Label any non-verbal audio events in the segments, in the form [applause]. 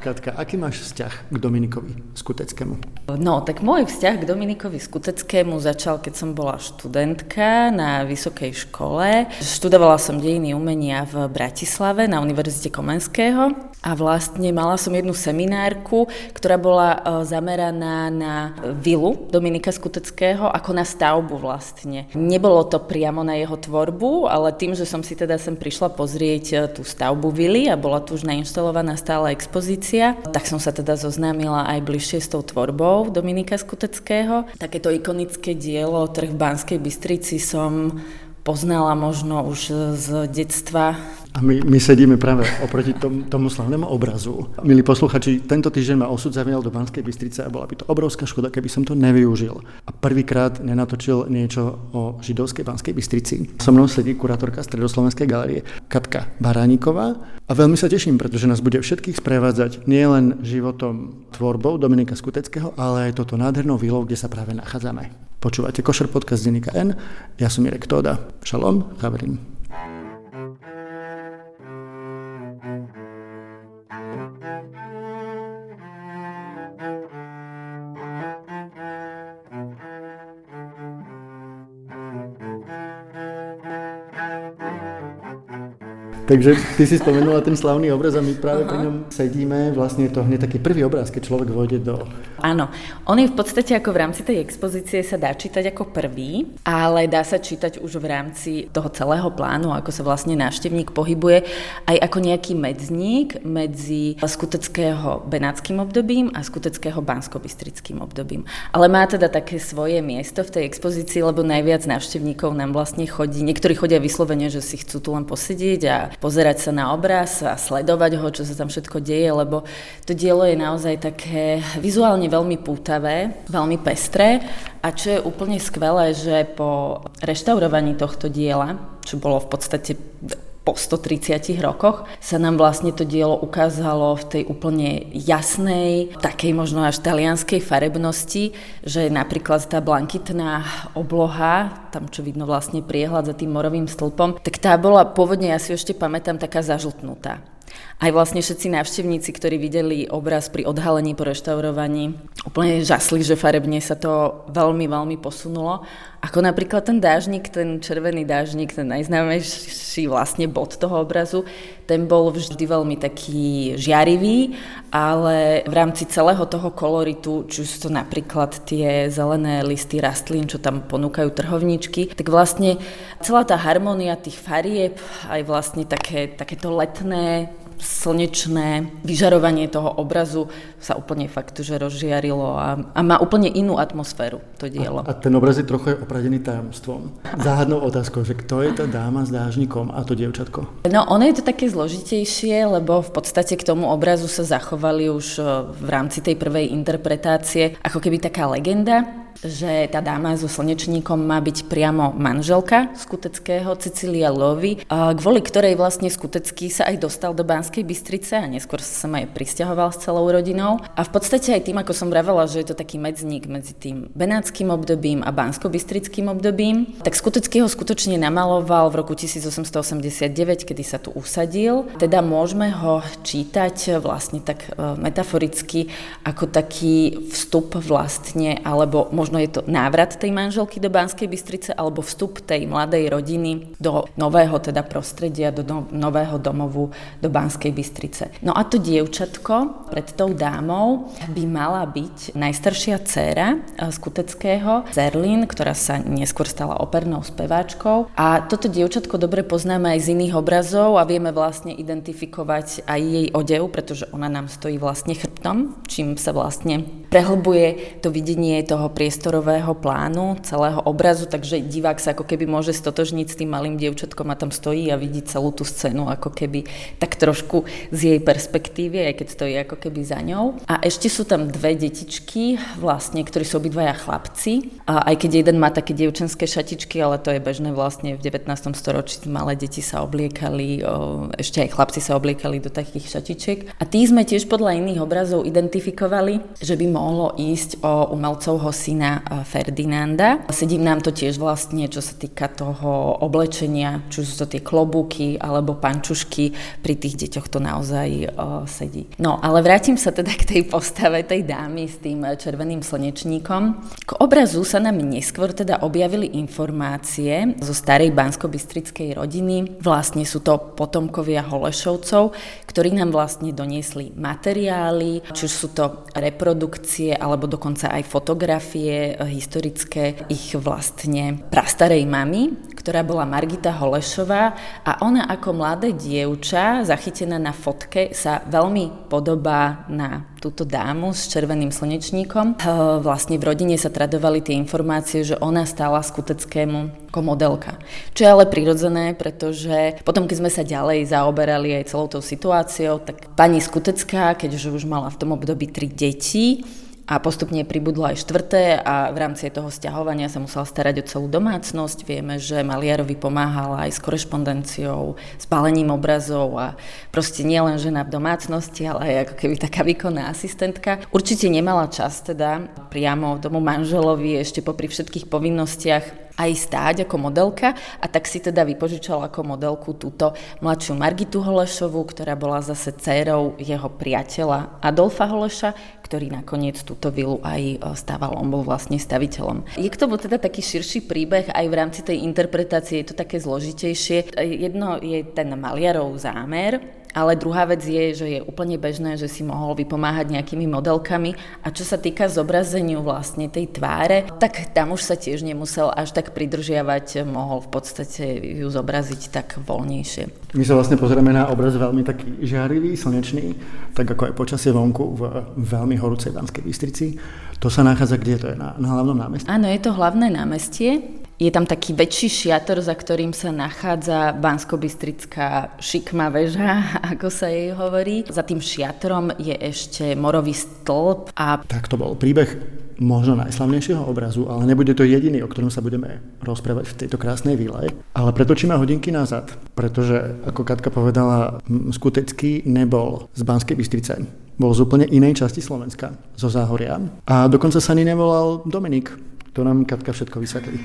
Katka, aký máš vzťah k Dominikovi Skuteckému? No, tak môj vzťah k Dominikovi Skuteckému začal, keď som bola študentka na vysokej škole. Študovala som dejiny umenia v Bratislave na Univerzite Komenského a vlastne mala som jednu seminárku, ktorá bola e, zameraná na vilu Dominika Skuteckého ako na stavbu vlastne. Nebolo to priamo na jeho tvorbu, ale tým, že som si teda sem prišla pozrieť e, tú stavbu vily a bola tu už nainštalovaná stála expozícia, tak som sa teda zoznámila aj bližšie s tou tvorbou Dominika Skuteckého. Takéto ikonické dielo Trh v Banskej Bystrici som poznala možno už z detstva a my, my sedíme práve oproti tom, tomu slavnému obrazu. Milí posluchači, tento týždeň ma osud zavial do Banskej Bystrice a bola by to obrovská škoda, keby som to nevyužil. A prvýkrát nenatočil niečo o židovskej Banskej Bystrici. So mnou sedí kurátorka Stredoslovenskej galerie Katka Barániková a veľmi sa teším, pretože nás bude všetkých sprevádzať nielen životom tvorbou Dominika Skuteckého, ale aj toto nádhernou výlou, kde sa práve nachádzame. Počúvate Košer podcast Denika N, ja som Mirek Tóda. Šalom, Chavrim. Takže ty si spomenula ten slavný obraz a my práve Aha. pri ňom sedíme. Vlastne je to hneď taký prvý obraz, keď človek vojde do... Áno, on je v podstate ako v rámci tej expozície sa dá čítať ako prvý, ale dá sa čítať už v rámci toho celého plánu, ako sa vlastne návštevník pohybuje, aj ako nejaký medzník medzi skuteckého benátským obdobím a skuteckého banskobistrickým obdobím. Ale má teda také svoje miesto v tej expozícii, lebo najviac návštevníkov nám vlastne chodí. Niektorí chodia vyslovene, že si chcú tu len posedieť a pozerať sa na obraz a sledovať ho, čo sa tam všetko deje, lebo to dielo je naozaj také vizuálne veľmi pútavé, veľmi pestré a čo je úplne skvelé, že po reštaurovaní tohto diela, čo bolo v podstate po 130 rokoch sa nám vlastne to dielo ukázalo v tej úplne jasnej, takej možno až talianskej farebnosti, že napríklad tá blankitná obloha, tam čo vidno vlastne priehľad za tým morovým stĺpom, tak tá bola pôvodne, ja si ešte pamätám, taká zažltnutá. Aj vlastne všetci návštevníci, ktorí videli obraz pri odhalení po reštaurovaní, úplne žasli, že farebne sa to veľmi, veľmi posunulo. Ako napríklad ten dážnik, ten červený dážnik, ten najznámejší vlastne bod toho obrazu, ten bol vždy veľmi taký žiarivý, ale v rámci celého toho koloritu, či sú to napríklad tie zelené listy rastlín, čo tam ponúkajú trhovníčky, tak vlastne celá tá harmónia tých farieb, aj vlastne také, takéto letné slnečné vyžarovanie toho obrazu sa úplne fakt, že rozžiarilo a, a má úplne inú atmosféru to dielo. A, a ten obraz je trochu opradený tajomstvom. Záhadnou otázkou, že kto je tá dáma s dážnikom a to dievčatko? No ono je to také zložitejšie, lebo v podstate k tomu obrazu sa zachovali už e, v rámci tej prvej interpretácie ako keby taká legenda, že tá dáma so slnečníkom má byť priamo manželka Skuteckého, Cecilia Lovy, kvôli ktorej vlastne Skutecký sa aj dostal do Banskej Bystrice a neskôr sa sem aj pristahoval s celou rodinou. A v podstate aj tým, ako som vravela, že je to taký medzník medzi tým benátským obdobím a bansko-bystrickým obdobím, tak Skutecký ho skutočne namaloval v roku 1889, kedy sa tu usadil. Teda môžeme ho čítať vlastne tak e, metaforicky ako taký vstup vlastne, alebo možno možno je to návrat tej manželky do Banskej Bystrice alebo vstup tej mladej rodiny do nového teda prostredia, do no, nového domovu do Banskej Bystrice. No a to dievčatko pred tou dámou by mala byť najstaršia dcéra eh, Skuteckého, Zerlin, ktorá sa neskôr stala opernou speváčkou. A toto dievčatko dobre poznáme aj z iných obrazov a vieme vlastne identifikovať aj jej odev, pretože ona nám stojí vlastne chrbtom, čím sa vlastne prehlbuje to videnie toho priestoru priestorového plánu, celého obrazu, takže divák sa ako keby môže stotožniť s tým malým dievčatkom a tam stojí a vidí celú tú scénu ako keby tak trošku z jej perspektívy, aj keď stojí ako keby za ňou. A ešte sú tam dve detičky, vlastne, ktorí sú obidvaja chlapci, a aj keď jeden má také dievčenské šatičky, ale to je bežné vlastne v 19. storočí, malé deti sa obliekali, ešte aj chlapci sa obliekali do takých šatičiek. A tí sme tiež podľa iných obrazov identifikovali, že by mohlo ísť o umelcovho syna e, Ferdinanda. Sedí nám to tiež vlastne, čo sa týka toho oblečenia, či sú to tie klobúky alebo pančušky, pri tých deťoch to naozaj uh, sedí. No, ale vrátim sa teda k tej postave tej dámy s tým červeným slnečníkom. K obrazu sa nám neskôr teda objavili informácie zo starej bansko-bystrickej rodiny. Vlastne sú to potomkovia Holešovcov, ktorí nám vlastne doniesli materiály, či už sú to reprodukcie alebo dokonca aj fotografie historické ich vlastne prastarej mamy, ktorá bola Margita Holešová a ona ako mladé dievča zachytená na fotke sa veľmi podobá na túto dámu s červeným slnečníkom. Vlastne v rodine sa tradovali tie informácie, že ona stála skuteckému ako modelka. Čo je ale prirodzené, pretože potom, keď sme sa ďalej zaoberali aj celou tou situáciou, tak pani Skutecká, keďže už mala v tom období tri deti, a postupne pribudlo aj štvrté a v rámci toho stiahovania sa musel starať o celú domácnosť. Vieme, že Maliarovi pomáhala aj s korešpondenciou, s pálením obrazov a proste nie len žena v domácnosti, ale aj ako keby taká výkonná asistentka. Určite nemala čas teda priamo tomu manželovi ešte popri všetkých povinnostiach aj stáť ako modelka a tak si teda vypožičal ako modelku túto mladšiu Margitu Holešovú, ktorá bola zase dcérou jeho priateľa Adolfa Holeša, ktorý nakoniec túto vilu aj e, stával, on bol vlastne staviteľom. Je k tomu teda taký širší príbeh, aj v rámci tej interpretácie je to také zložitejšie. Jedno je ten maliarov zámer, ale druhá vec je, že je úplne bežné, že si mohol vypomáhať nejakými modelkami a čo sa týka zobrazeniu vlastne tej tváre, tak tam už sa tiež nemusel až tak pridržiavať, mohol v podstate ju zobraziť tak voľnejšie. My sa vlastne pozrieme na obraz veľmi taký žiarivý, slnečný, tak ako aj počasie vonku v veľmi horúcej Banskej Bystrici. To sa nachádza kde? To je na, na hlavnom námestí? Áno, je to hlavné námestie je tam taký väčší šiator, za ktorým sa nachádza bansko šikma väža, [laughs] ako sa jej hovorí. Za tým šiatrom je ešte morový stĺp. A... Tak to bol príbeh možno najslavnejšieho obrazu, ale nebude to jediný, o ktorom sa budeme rozprávať v tejto krásnej výle. Ale pretočíme hodinky nazad, pretože, ako Katka povedala, skutecký nebol z Banskej Bystrice. Bol z úplne inej časti Slovenska, zo Záhoria. A dokonca sa ani nevolal Dominik. To nám Katka všetko vysvetlí.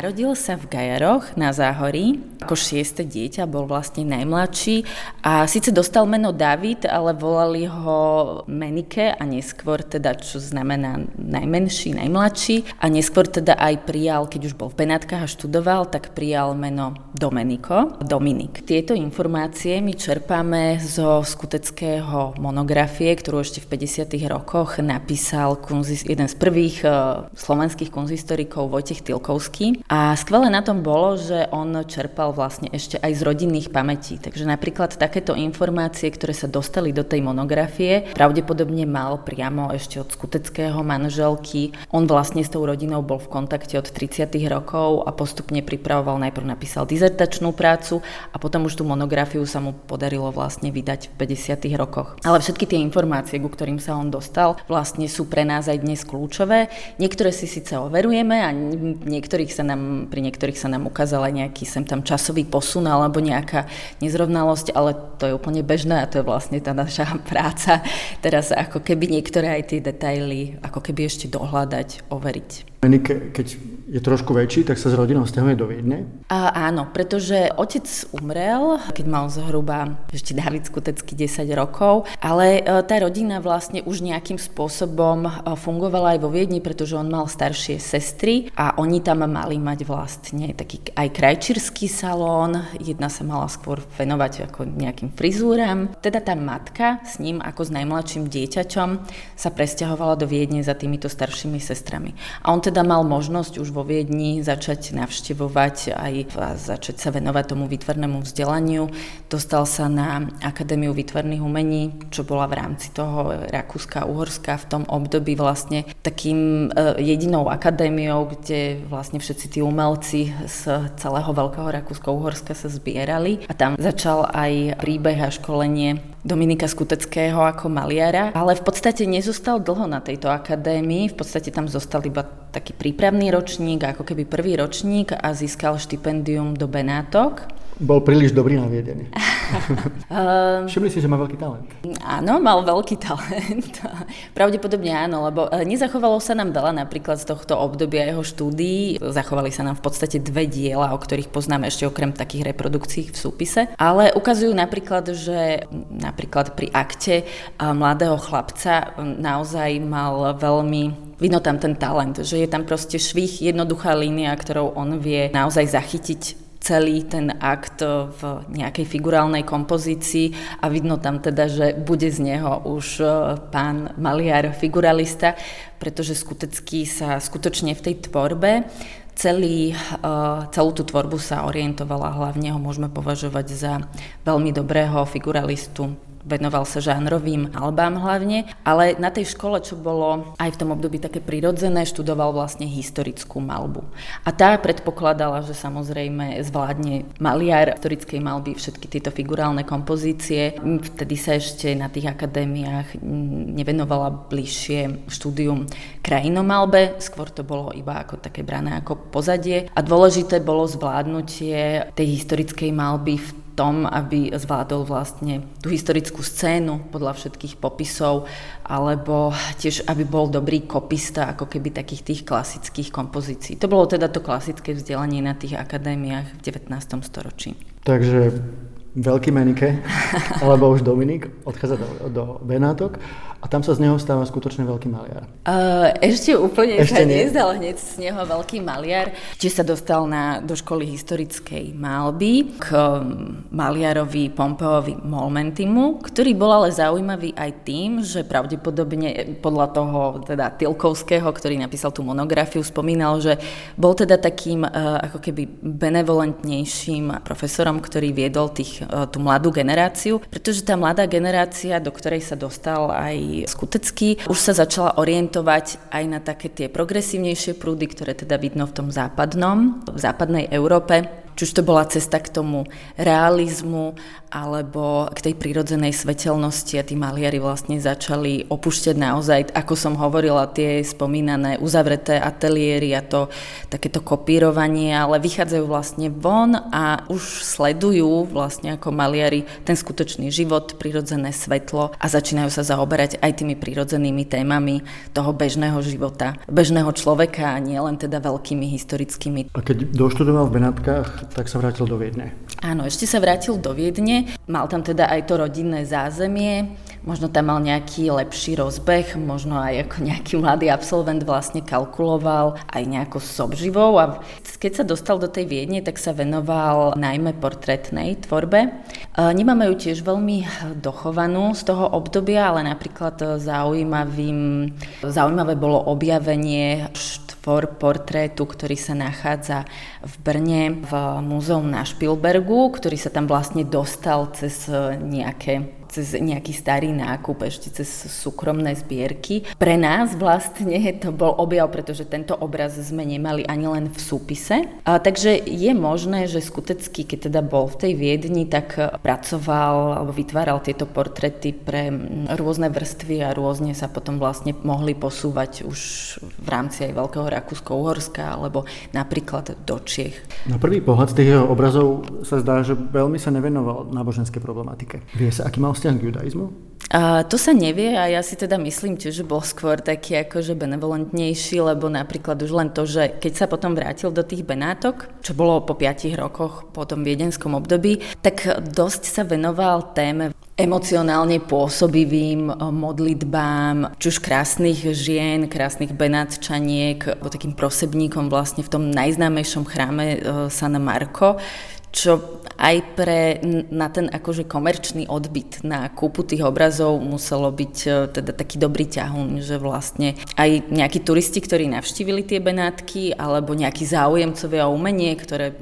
Narodil sa v Gajaroch na Záhorí. Ako šieste dieťa bol vlastne najmladší a síce dostal meno David, ale volali ho Menike a neskôr teda, čo znamená najmenší, najmladší a neskôr teda aj prijal, keď už bol v Benátkach a študoval, tak prijal meno Domeniko, Dominik. Tieto informácie my čerpáme zo skuteckého monografie, ktorú ešte v 50. rokoch napísal jeden z prvých uh, slovenských konzistorikov Vojtech Tilkovský. A skvelé na tom bolo, že on čerpal vlastne ešte aj z rodinných pamätí. Takže napríklad takéto informácie, ktoré sa dostali do tej monografie, pravdepodobne mal priamo ešte od skuteckého manželky. On vlastne s tou rodinou bol v kontakte od 30. rokov a postupne pripravoval, najprv napísal dizertačnú prácu a potom už tú monografiu sa mu podarilo vlastne vydať v 50. rokoch. Ale všetky tie informácie, ku ktorým sa on dostal, vlastne sú pre nás aj dnes kľúčové. Niektoré si síce overujeme a niektorých sa nám, pri niektorých sa nám ukázala nejaký sem tam čas časový posun alebo nejaká nezrovnalosť, ale to je úplne bežné a to je vlastne tá naša [laughs] práca. Teraz ako keby niektoré aj tie detaily ako keby ešte dohľadať, overiť. Keď je trošku väčší, tak sa s rodinou stiahuje do Viedne? A, áno, pretože otec umrel, keď mal zhruba ešte David Skutecký 10 rokov, ale e, tá rodina vlastne už nejakým spôsobom e, fungovala aj vo Viedni, pretože on mal staršie sestry a oni tam mali mať vlastne taký aj krajčírsky salón, jedna sa mala skôr venovať ako nejakým frizúram. Teda tá matka s ním ako s najmladším dieťaťom sa presťahovala do Viedne za týmito staršími sestrami. A on teda mal možnosť už vo Viedni začať navštevovať aj a začať sa venovať tomu výtvarnému vzdelaniu. Dostal sa na Akadémiu výtvarných umení, čo bola v rámci toho Rakúska Uhorska v tom období vlastne takým uh, jedinou akadémiou, kde vlastne všetci tí umelci z celého Veľkého Rakúsko-Uhorska sa zbierali a tam začal aj príbeh a školenie Dominika Skuteckého ako maliara, ale v podstate nezostal dlho na tejto akadémii, v podstate tam zostal iba taký prípravný ročník, ako keby prvý ročník a získal štipendium do Benátok bol príliš dobrý na viedenie. um, [laughs] Všimli si, že má veľký talent. Áno, mal veľký talent. [laughs] Pravdepodobne áno, lebo e, nezachovalo sa nám veľa napríklad z tohto obdobia jeho štúdií. Zachovali sa nám v podstate dve diela, o ktorých poznáme ešte okrem takých reprodukcií v súpise. Ale ukazujú napríklad, že napríklad pri akte e, mladého chlapca naozaj mal veľmi vidno tam ten talent, že je tam proste švih, jednoduchá línia, ktorou on vie naozaj zachytiť celý ten akt v nejakej figurálnej kompozícii a vidno tam teda, že bude z neho už e, pán maliar figuralista, pretože skutecký sa skutočne v tej tvorbe celý, e, celú tú tvorbu sa orientovala, hlavne ho môžeme považovať za veľmi dobrého figuralistu venoval sa žánrovým albám hlavne, ale na tej škole, čo bolo aj v tom období také prirodzené, študoval vlastne historickú malbu. A tá predpokladala, že samozrejme zvládne maliar historickej malby všetky tieto figurálne kompozície. Vtedy sa ešte na tých akadémiách nevenovala bližšie štúdium krajinomalbe, skôr to bolo iba ako také brané ako pozadie. A dôležité bolo zvládnutie tej historickej malby v tom, aby zvládol vlastne tú historickú scénu podľa všetkých popisov, alebo tiež, aby bol dobrý kopista, ako keby takých tých klasických kompozícií. To bolo teda to klasické vzdelanie na tých akadémiách v 19. storočí. Takže veľký Menike, alebo už Dominik, odchádza do, do Benátok a tam sa z neho stáva skutočne veľký maliar. Uh, ešte úplne ešte sa nie. nezdal hneď z neho veľký maliar. Čiže sa dostal na, do školy historickej malby k um, maliarovi Pompeovi Molmentimu, ktorý bol ale zaujímavý aj tým, že pravdepodobne podľa toho teda Tilkovského, ktorý napísal tú monografiu, spomínal, že bol teda takým uh, ako keby benevolentnejším profesorom, ktorý viedol tých, uh, tú mladú generáciu, pretože tá mladá generácia, do ktorej sa dostal aj Skutecký, už sa začala orientovať aj na také tie progresívnejšie prúdy, ktoré teda vidno v tom západnom, v západnej Európe či už to bola cesta k tomu realizmu alebo k tej prírodzenej svetelnosti a tí maliari vlastne začali opúšťať naozaj, ako som hovorila, tie spomínané uzavreté ateliéry a to takéto kopírovanie, ale vychádzajú vlastne von a už sledujú vlastne ako maliari ten skutočný život, prírodzené svetlo a začínajú sa zaoberať aj tými prírodzenými témami toho bežného života, bežného človeka a nie len teda veľkými historickými. A keď doštudoval v Benátkach, tak sa vrátil do Viedne. Áno, ešte sa vrátil do Viedne. Mal tam teda aj to rodinné zázemie, možno tam mal nejaký lepší rozbeh, možno aj ako nejaký mladý absolvent vlastne kalkuloval aj nejako s obživou a keď sa dostal do tej Viedne, tak sa venoval najmä portrétnej tvorbe. E, nemáme ju tiež veľmi dochovanú z toho obdobia, ale napríklad zaujímavým, zaujímavé bolo objavenie tvor portrétu, ktorý sa nachádza v Brne v múzeum na Špilbergu, ktorý sa tam vlastne dostal cez nejaké cez nejaký starý nákup, ešte cez súkromné zbierky. Pre nás vlastne to bol objav, pretože tento obraz sme nemali ani len v súpise. A, takže je možné, že skutecky, keď teda bol v tej Viedni, tak pracoval alebo vytváral tieto portrety pre rôzne vrstvy a rôzne sa potom vlastne mohli posúvať už v rámci aj Veľkého Rakúsko-Uhorska alebo napríklad do Čiech. Na prvý pohľad z tých jeho obrazov sa zdá, že veľmi sa nevenoval náboženskej problematike. Vie sa, aký mal vzťah k judaizmu? A to sa nevie a ja si teda myslím tiež, že bol skôr taký akože benevolentnejší, lebo napríklad už len to, že keď sa potom vrátil do tých Benátok, čo bolo po piatich rokoch po tom viedenskom období, tak dosť sa venoval téme emocionálne pôsobivým modlitbám, či už krásnych žien, krásnych benátčaniek, takým prosebníkom vlastne v tom najznámejšom chráme e, San Marko, čo aj pre na ten akože komerčný odbyt na kúpu tých obrazov muselo byť e, teda taký dobrý ťahun, že vlastne aj nejakí turisti, ktorí navštívili tie Benátky, alebo nejakí záujemcovia o umenie, ktoré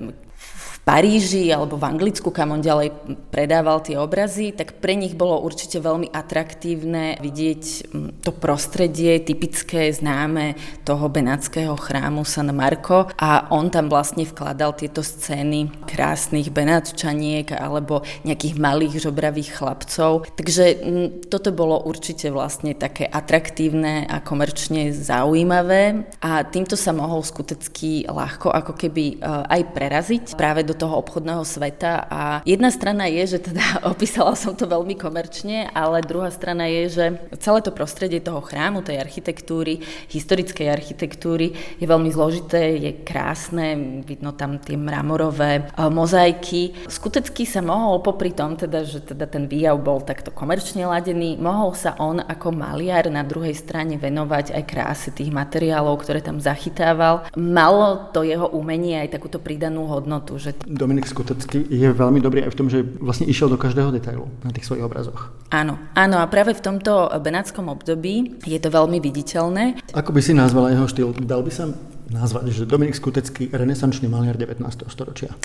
Paríži alebo v Anglicku, kam on ďalej predával tie obrazy, tak pre nich bolo určite veľmi atraktívne vidieť mm, to prostredie typické, známe toho benátskeho chrámu San Marco a on tam vlastne vkladal tieto scény krásnych benátčaniek alebo nejakých malých žobravých chlapcov. Takže mm, toto bolo určite vlastne také atraktívne a komerčne zaujímavé a týmto sa mohol skutecky ľahko ako keby e, aj preraziť práve do toho obchodného sveta a jedna strana je, že teda [laughs] opísala som to veľmi komerčne, ale druhá strana je, že celé to prostredie toho chrámu, tej architektúry, historickej architektúry je veľmi zložité, je krásne, vidno tam tie mramorové e, mozaiky. Skutecky sa mohol popri tom, teda, že teda ten výjav bol takto komerčne ladený, mohol sa on ako maliar na druhej strane venovať aj kráse tých materiálov, ktoré tam zachytával. Malo to jeho umenie aj takúto pridanú hodnotu, že Dominik Skutecký je veľmi dobrý aj v tom, že vlastne išiel do každého detailu na tých svojich obrazoch. Áno, áno a práve v tomto benátskom období je to veľmi viditeľné. Ako by si nazvala jeho štýl? Dal by sa nazvať, že Dominik Skutecký, renesančný maliar 19. storočia? [laughs]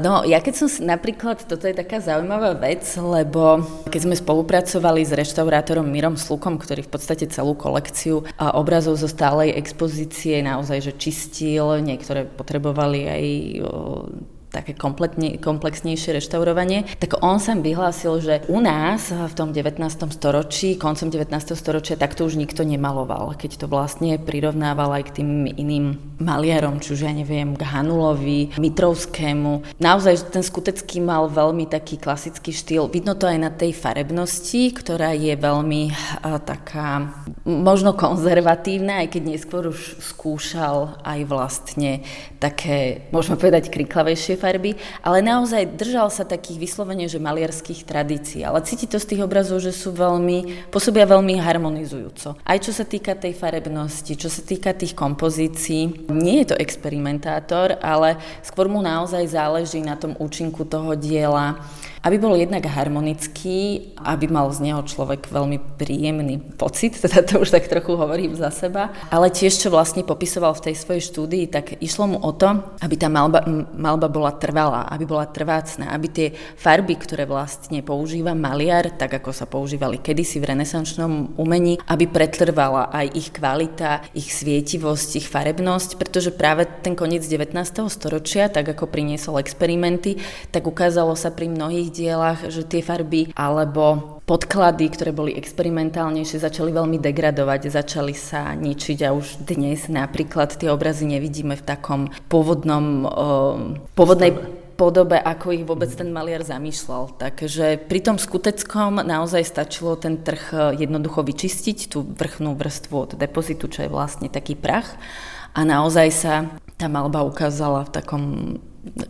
No, ja keď som napríklad, toto je taká zaujímavá vec, lebo keď sme spolupracovali s reštaurátorom Mirom Slukom, ktorý v podstate celú kolekciu obrazov zo stálej expozície naozaj že čistil, niektoré potrebovali aj také komplexnejšie reštaurovanie, tak on sa vyhlásil, že u nás v tom 19. storočí, koncom 19. storočia, takto už nikto nemaloval, keď to vlastne prirovnával aj k tým iným maliarom, či už ja neviem, k Hanulovi, Mitrovskému. Naozaj ten skutecký mal veľmi taký klasický štýl. Vidno to aj na tej farebnosti, ktorá je veľmi uh, taká možno konzervatívna, aj keď neskôr už skúšal aj vlastne také, môžeme povedať, kriklavejšie farby, ale naozaj držal sa takých vyslovene, že maliarských tradícií. Ale cíti to z tých obrazov, že sú veľmi, pôsobia veľmi harmonizujúco. Aj čo sa týka tej farebnosti, čo sa týka tých kompozícií, nie je to experimentátor, ale skôr mu naozaj záleží na tom účinku toho diela aby bol jednak harmonický, aby mal z neho človek veľmi príjemný pocit, [laughs] teda to už tak trochu hovorím za seba, ale tiež, čo vlastne popisoval v tej svojej štúdii, tak išlo mu o to, aby tá malba, malba bola trvalá, aby bola trvácna, aby tie farby, ktoré vlastne používa maliar, tak ako sa používali kedysi v renesančnom umení, aby pretrvala aj ich kvalita, ich svietivosť, ich farebnosť, pretože práve ten koniec 19. storočia, tak ako priniesol experimenty, tak ukázalo sa pri mnohých dielach, že tie farby alebo podklady, ktoré boli experimentálnejšie, začali veľmi degradovať, začali sa ničiť a už dnes napríklad tie obrazy nevidíme v takom pôvodnom, uh, pôvodnej podobe, ako ich vôbec ten maliar zamýšľal. Takže pri tom skuteckom naozaj stačilo ten trh jednoducho vyčistiť, tú vrchnú vrstvu od depozitu, čo je vlastne taký prach. A naozaj sa tá malba ukázala v takom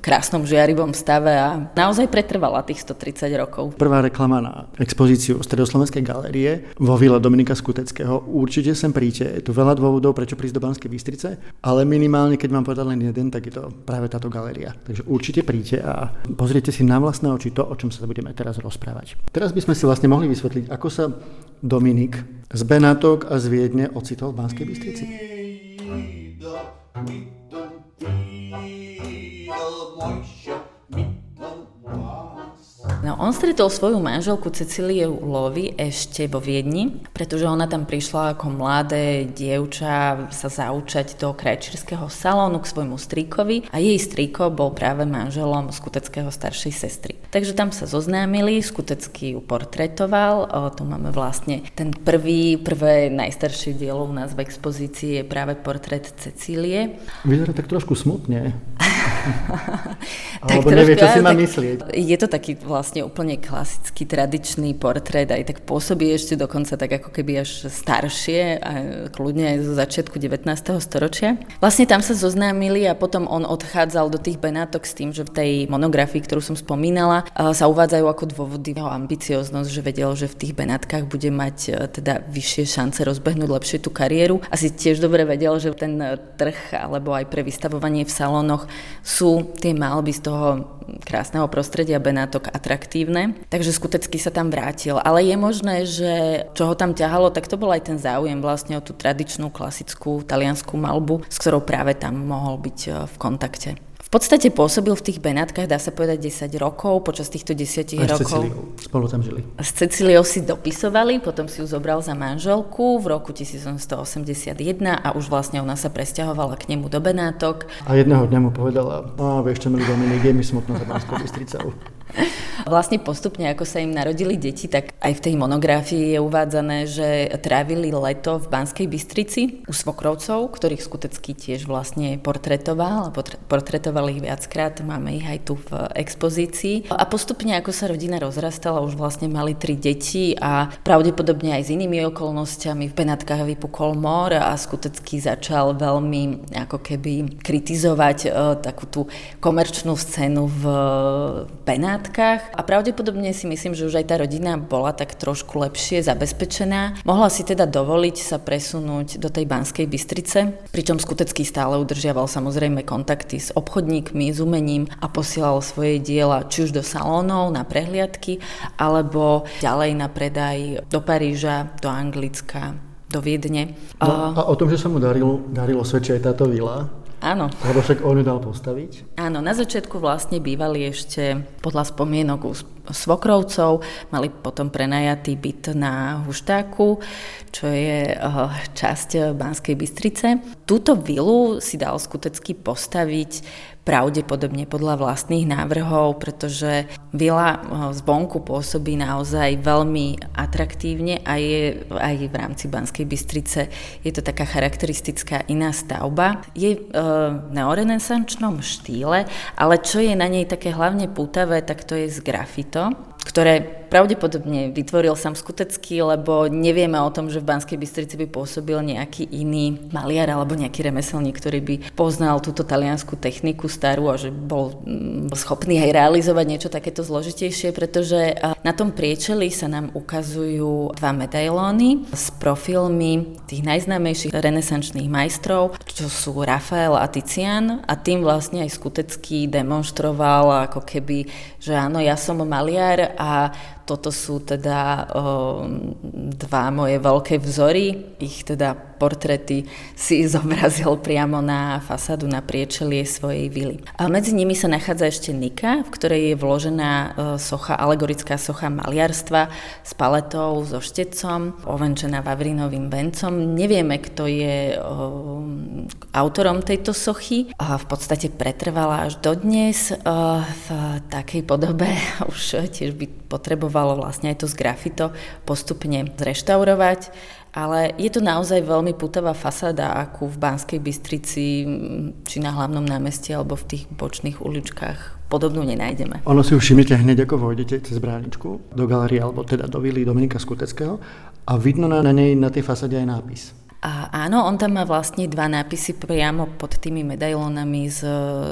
krásnom žiarivom stave a naozaj pretrvala tých 130 rokov. Prvá reklama na expozíciu Stredoslovenskej galérie vo Vile Dominika Skuteckého. Určite sem príďte. Je tu veľa dôvodov, prečo prísť do Banskej Bystrice, ale minimálne, keď mám povedať len jeden, tak je to práve táto galéria. Takže určite príďte a pozrite si na vlastné oči to, o čom sa budeme teraz rozprávať. Teraz by sme si vlastne mohli vysvetliť, ako sa Dominik z Benátok a z Viedne ocitol v Banskej Bystrici. No, on stretol svoju manželku Cecíliu Lovi ešte vo Viedni, pretože ona tam prišla ako mladé dievča sa zaučať do krajčírskeho salónu k svojmu strýkovi a jej strýko bol práve manželom skuteckého staršej sestry. Takže tam sa zoznámili, skutecký ju portretoval, o, tu máme vlastne ten prvý, prvé najstaršie dielo u nás v expozícii je práve portrét Cecílie. Vyzerá tak trošku smutne. [laughs] [laughs] Alebo nevie, čo si má myslieť. Je to taký vlastne úplne klasický, tradičný portrét, aj tak pôsobí ešte dokonca tak ako keby až staršie, a kľudne aj zo začiatku 19. storočia. Vlastne tam sa zoznámili a potom on odchádzal do tých Benátok s tým, že v tej monografii, ktorú som spomínala, sa uvádzajú ako dôvody jeho ambicioznosť, že vedel, že v tých Benátkach bude mať e, teda vyššie šance rozbehnúť lepšie tú kariéru. Asi tiež dobre vedel, že ten trh alebo aj pre vystavovanie v salónoch sú tie malby z toho krásneho prostredia Benátok atraktívne, takže skutecky sa tam vrátil. Ale je možné, že čo ho tam ťahalo, tak to bol aj ten záujem vlastne o tú tradičnú klasickú talianskú malbu, s ktorou práve tam mohol byť e, v kontakte V podstate pôsobil v tých Benátkach, dá sa povedať, 10 rokov. Počas týchto 10 Aj rokov... S spolu tam žili. S Cecíliou si dopisovali, potom si ju zobral za manželku v roku 1881 a už vlastne ona sa presťahovala k nemu do Benátok. A jedného dňa mu povedala, a vieš čo, milý Dominik, je mi smutno za Banskou Bystricou. Vlastne postupne, ako sa im narodili deti, tak aj v tej monografii je uvádzané, že trávili leto v Banskej Bystrici u svokrovcov, ktorých skutecky tiež vlastne portretoval portretoval ich viackrát, máme ich aj tu v expozícii. A postupne, ako sa rodina rozrastala, už vlastne mali tri deti a pravdepodobne aj s inými okolnostiami. V Benátkach vypukol mor a skutecky začal veľmi ako keby kritizovať uh, takú tú komerčnú scénu v Benátkach Benátkach a pravdepodobne si myslím, že už aj tá rodina bola tak trošku lepšie zabezpečená. Mohla si teda dovoliť sa presunúť do tej Banskej Bystrice, pričom skutecký stále udržiaval samozrejme kontakty s obchodníkmi, s umením a posielal svoje diela či už do salónov na prehliadky, alebo ďalej na predaj do Paríža, do Anglicka, do Viedne. No, a o tom, že sa mu darilo, darilo svedčia aj táto vila, Áno. Lebo však on ju dal postaviť? Áno, na začiatku vlastne bývali ešte podľa spomienok u svokrovcov, mali potom prenajatý byt na Huštáku, čo je eh, časť Banskej Bystrice. Túto vilu si dal skutecky postaviť pravdepodobne podľa vlastných návrhov, pretože vila eh, zvonku pôsobí naozaj veľmi atraktívne a je aj v rámci Banskej Bystrice je to taká charakteristická iná stavba. Je e, v neorenesančnom štýle, ale čo je na nej také hlavne pútavé, tak to je z grafito, ktoré pravdepodobne vytvoril sám skutecký, lebo nevieme o tom, že v Banskej Bystrici by pôsobil nejaký iný maliar alebo nejaký remeselník, ktorý by poznal túto taliansku techniku starú a že bol mm, schopný aj realizovať niečo takéto zložitejšie, pretože na tom priečeli sa nám ukazujú dva medailóny s profilmi tých najznámejších renesančných majstrov, čo sú Rafael a Tizian a tým vlastne aj skutecký demonstroval ako keby, že áno, ja som maliar a toto sú teda o, dva moje veľké vzory. Ich teda portrety si [laughs] zobrazil priamo na fasádu na priečelie svojej vily. A medzi nimi sa nachádza ešte Nika, v ktorej je vložená o, socha, alegorická socha maliarstva s paletou, so štecom, ovenčená Vavrinovým vencom. Nevieme, kto je o, autorom tejto sochy. A v podstate pretrvala až dodnes o, v takej podobe. [laughs] Už tiež by potrebovalo vlastne aj to z grafito postupne zreštaurovať, ale je to naozaj veľmi putavá fasáda, akú v Banskej Bystrici, či na hlavnom námestí, alebo v tých bočných uličkách podobnú nenájdeme. Ono si už všimnete hneď, ako vojdete cez bráničku do galerie, alebo teda do vily Dominika Skuteckého a vidno na, na nej na tej fasáde aj nápis. A áno, on tam má vlastne dva nápisy priamo pod tými medailónami s,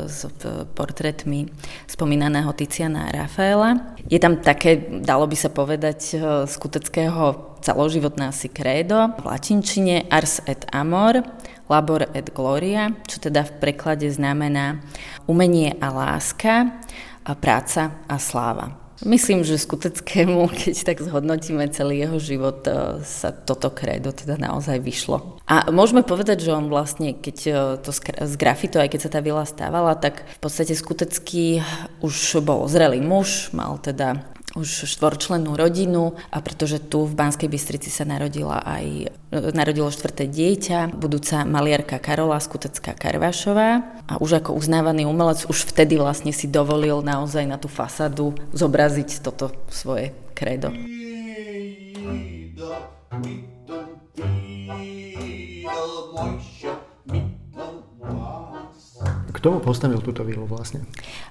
s portrétmi spomínaného Tiziana a Rafaela. Je tam také, dalo by sa povedať, e, skuteckého celoživotná si krédo v latinčine Ars et Amor, Labor et Gloria, čo teda v preklade znamená umenie a láska, a práca a sláva. Myslím, že skuteckému, [laughs] keď tak zhodnotíme celý jeho život, e, sa toto kredo teda naozaj vyšlo. A môžeme povedať, že on vlastne, keď e, to z grafito, aj keď sa tá vila stávala, tak v podstate skutecký už bol zrelý muž, mal teda už štvorčlennú rodinu a pretože tu v Banskej Bystrici sa narodila aj, narodilo štvrté dieťa, budúca maliarka Karola Skutecká Karvašová a už ako uznávaný umelec už vtedy vlastne si dovolil naozaj na tú fasadu zobraziť toto svoje kredo. Kto postavil túto vilu vlastne?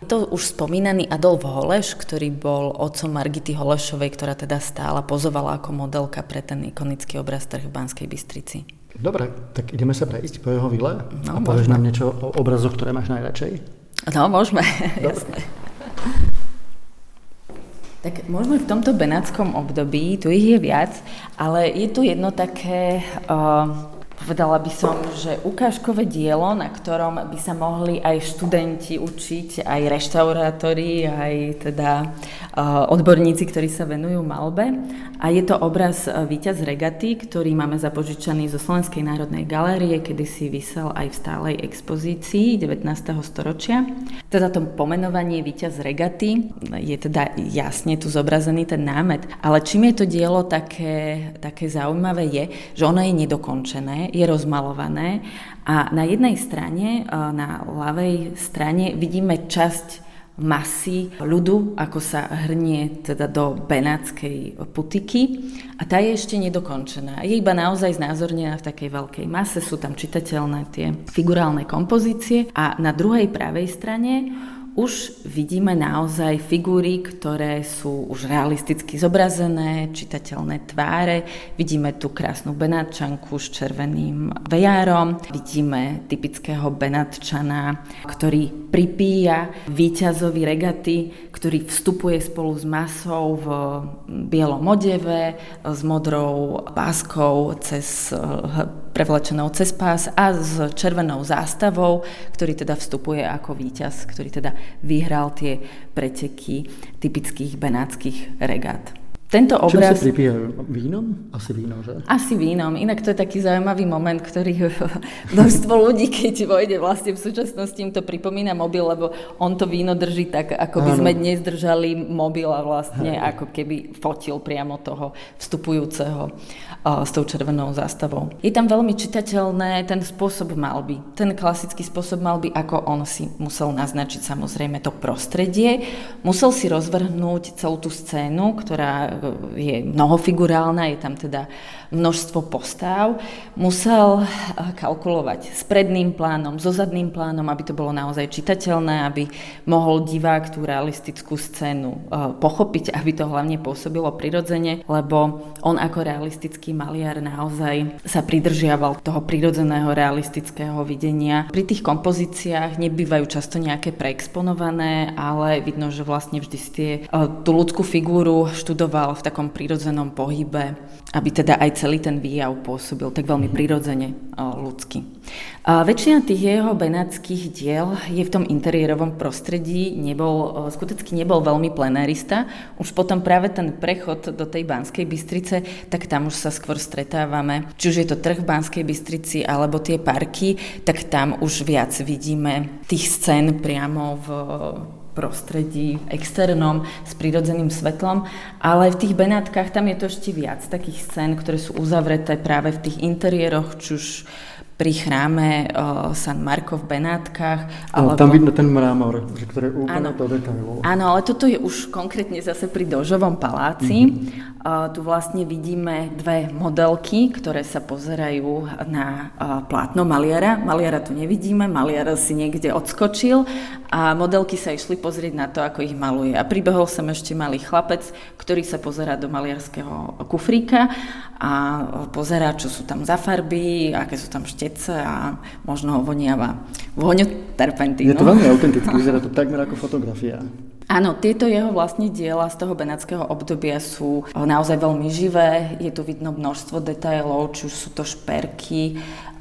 To už spomínaný Adolf Holeš, ktorý bol otcom Margity Holešovej, ktorá teda stála, pozovala ako modelka pre ten ikonický obraz trh v Banskej Bystrici. Dobre, tak ideme sa prejsť po jeho vile no, a povieš nám niečo o obrazoch, ktoré máš najradšej? No, môžeme, jasné. Tak môžeme v tomto benátskom období, tu ich je viac, ale je tu jedno také uh, povedala by som, že ukážkové dielo, na ktorom by sa mohli aj študenti učiť, aj reštaurátori, aj teda uh, odborníci, ktorí sa venujú malbe. A je to obraz uh, Víťaz regaty, ktorý máme zapožičaný zo Slovenskej národnej galérie, kedy si vysel aj v stálej expozícii 19. storočia. Teda to pomenovanie Víťaz regaty je teda jasne tu zobrazený ten námet. Ale čím je to dielo také, také zaujímavé je, že ono je nedokončené, je rozmalované a na jednej strane, e, na ľavej strane vidíme časť masy ľudu, ako sa hrnie teda do benátskej putiky a tá je ešte nedokončená. Je iba naozaj znázornená v takej veľkej mase, sú tam čitateľné tie figurálne kompozície a na druhej pravej strane už vidíme naozaj figúry, ktoré sú už realisticky zobrazené, čitateľné tváre. Vidíme tu krásnu benátčanku s červeným vejárom. Vidíme typického benátčana, ktorý pripíja víťazovi regaty, ktorý vstupuje spolu s masou v bielom odeve, s modrou páskou cez prevlečenou cez pás a s červenou zástavou, ktorý teda vstupuje ako víťaz, ktorý teda vyhral tie preteky typických benátskych regát. Tento obraz... Čím si pripíjajú? Vínom? Asi vínom, že? Asi vínom. Inak to je taký zaujímavý moment, ktorý [laughs] množstvo ľudí, keď vojde vlastne v súčasnosti, im to pripomína mobil, lebo on to víno drží tak, ako by sme dnes držali mobil a vlastne Hej. ako keby fotil priamo toho vstupujúceho s tou červenou zástavou. Je tam veľmi čitateľné ten spôsob malby. Ten klasický spôsob malby, ako on si musel naznačiť samozrejme to prostredie. Musel si rozvrhnúť celú tú scénu, ktorá je mnohofigurálna, je tam teda množstvo postáv, musel eh, kalkulovať s predným plánom, so zadným plánom, aby to bolo naozaj čitateľné, aby mohol divák tú realistickú scénu eh, pochopiť, aby to hlavne pôsobilo prirodzene, lebo on ako realistický maliar naozaj sa pridržiaval toho prirodzeného realistického videnia. Pri tých kompozíciách nebývajú často nejaké preexponované, ale vidno, že vlastne vždy si tie, eh, tú ľudskú figúru študoval v takom prirodzenom pohybe, aby teda aj celý ten výjav pôsobil tak veľmi prirodzene ľudsky. A väčšina tých jeho benátskych diel je v tom interiérovom prostredí, nebol, skutočne nebol veľmi plenárista. Už potom práve ten prechod do tej Banskej Bystrice, tak tam už sa skôr stretávame. Či už je to trh v Banskej Bystrici alebo tie parky, tak tam už viac vidíme tých scén priamo v prostredí externom s prírodzeným svetlom, ale v tých Benátkach tam je to ešte viac takých scén, ktoré sú uzavreté práve v tých interiéroch, či už pri chráme uh, San Marko v Benátkach. Alebo... Tam vidno ten mramor, že ktoré úplne áno, to detailovo. Áno, ale toto je už konkrétne zase pri Dožovom paláci. Mm-hmm. Uh, tu vlastne vidíme dve modelky, ktoré sa pozerajú na uh, plátno maliara. Maliara tu nevidíme, maliara si niekde odskočil a modelky sa išli pozrieť na to, ako ich maluje. A pribehol sem ešte malý chlapec, ktorý sa pozerá do maliarského kufríka a pozerá, čo sú tam za farby, aké sú tam štece a možno ho voniava vôňu terpentínu. Je to veľmi autentické, vyzerá to takmer ako fotografia. Áno, tieto jeho vlastne diela z toho benátskeho obdobia sú naozaj veľmi živé, je tu vidno množstvo detailov, či už sú to šperky,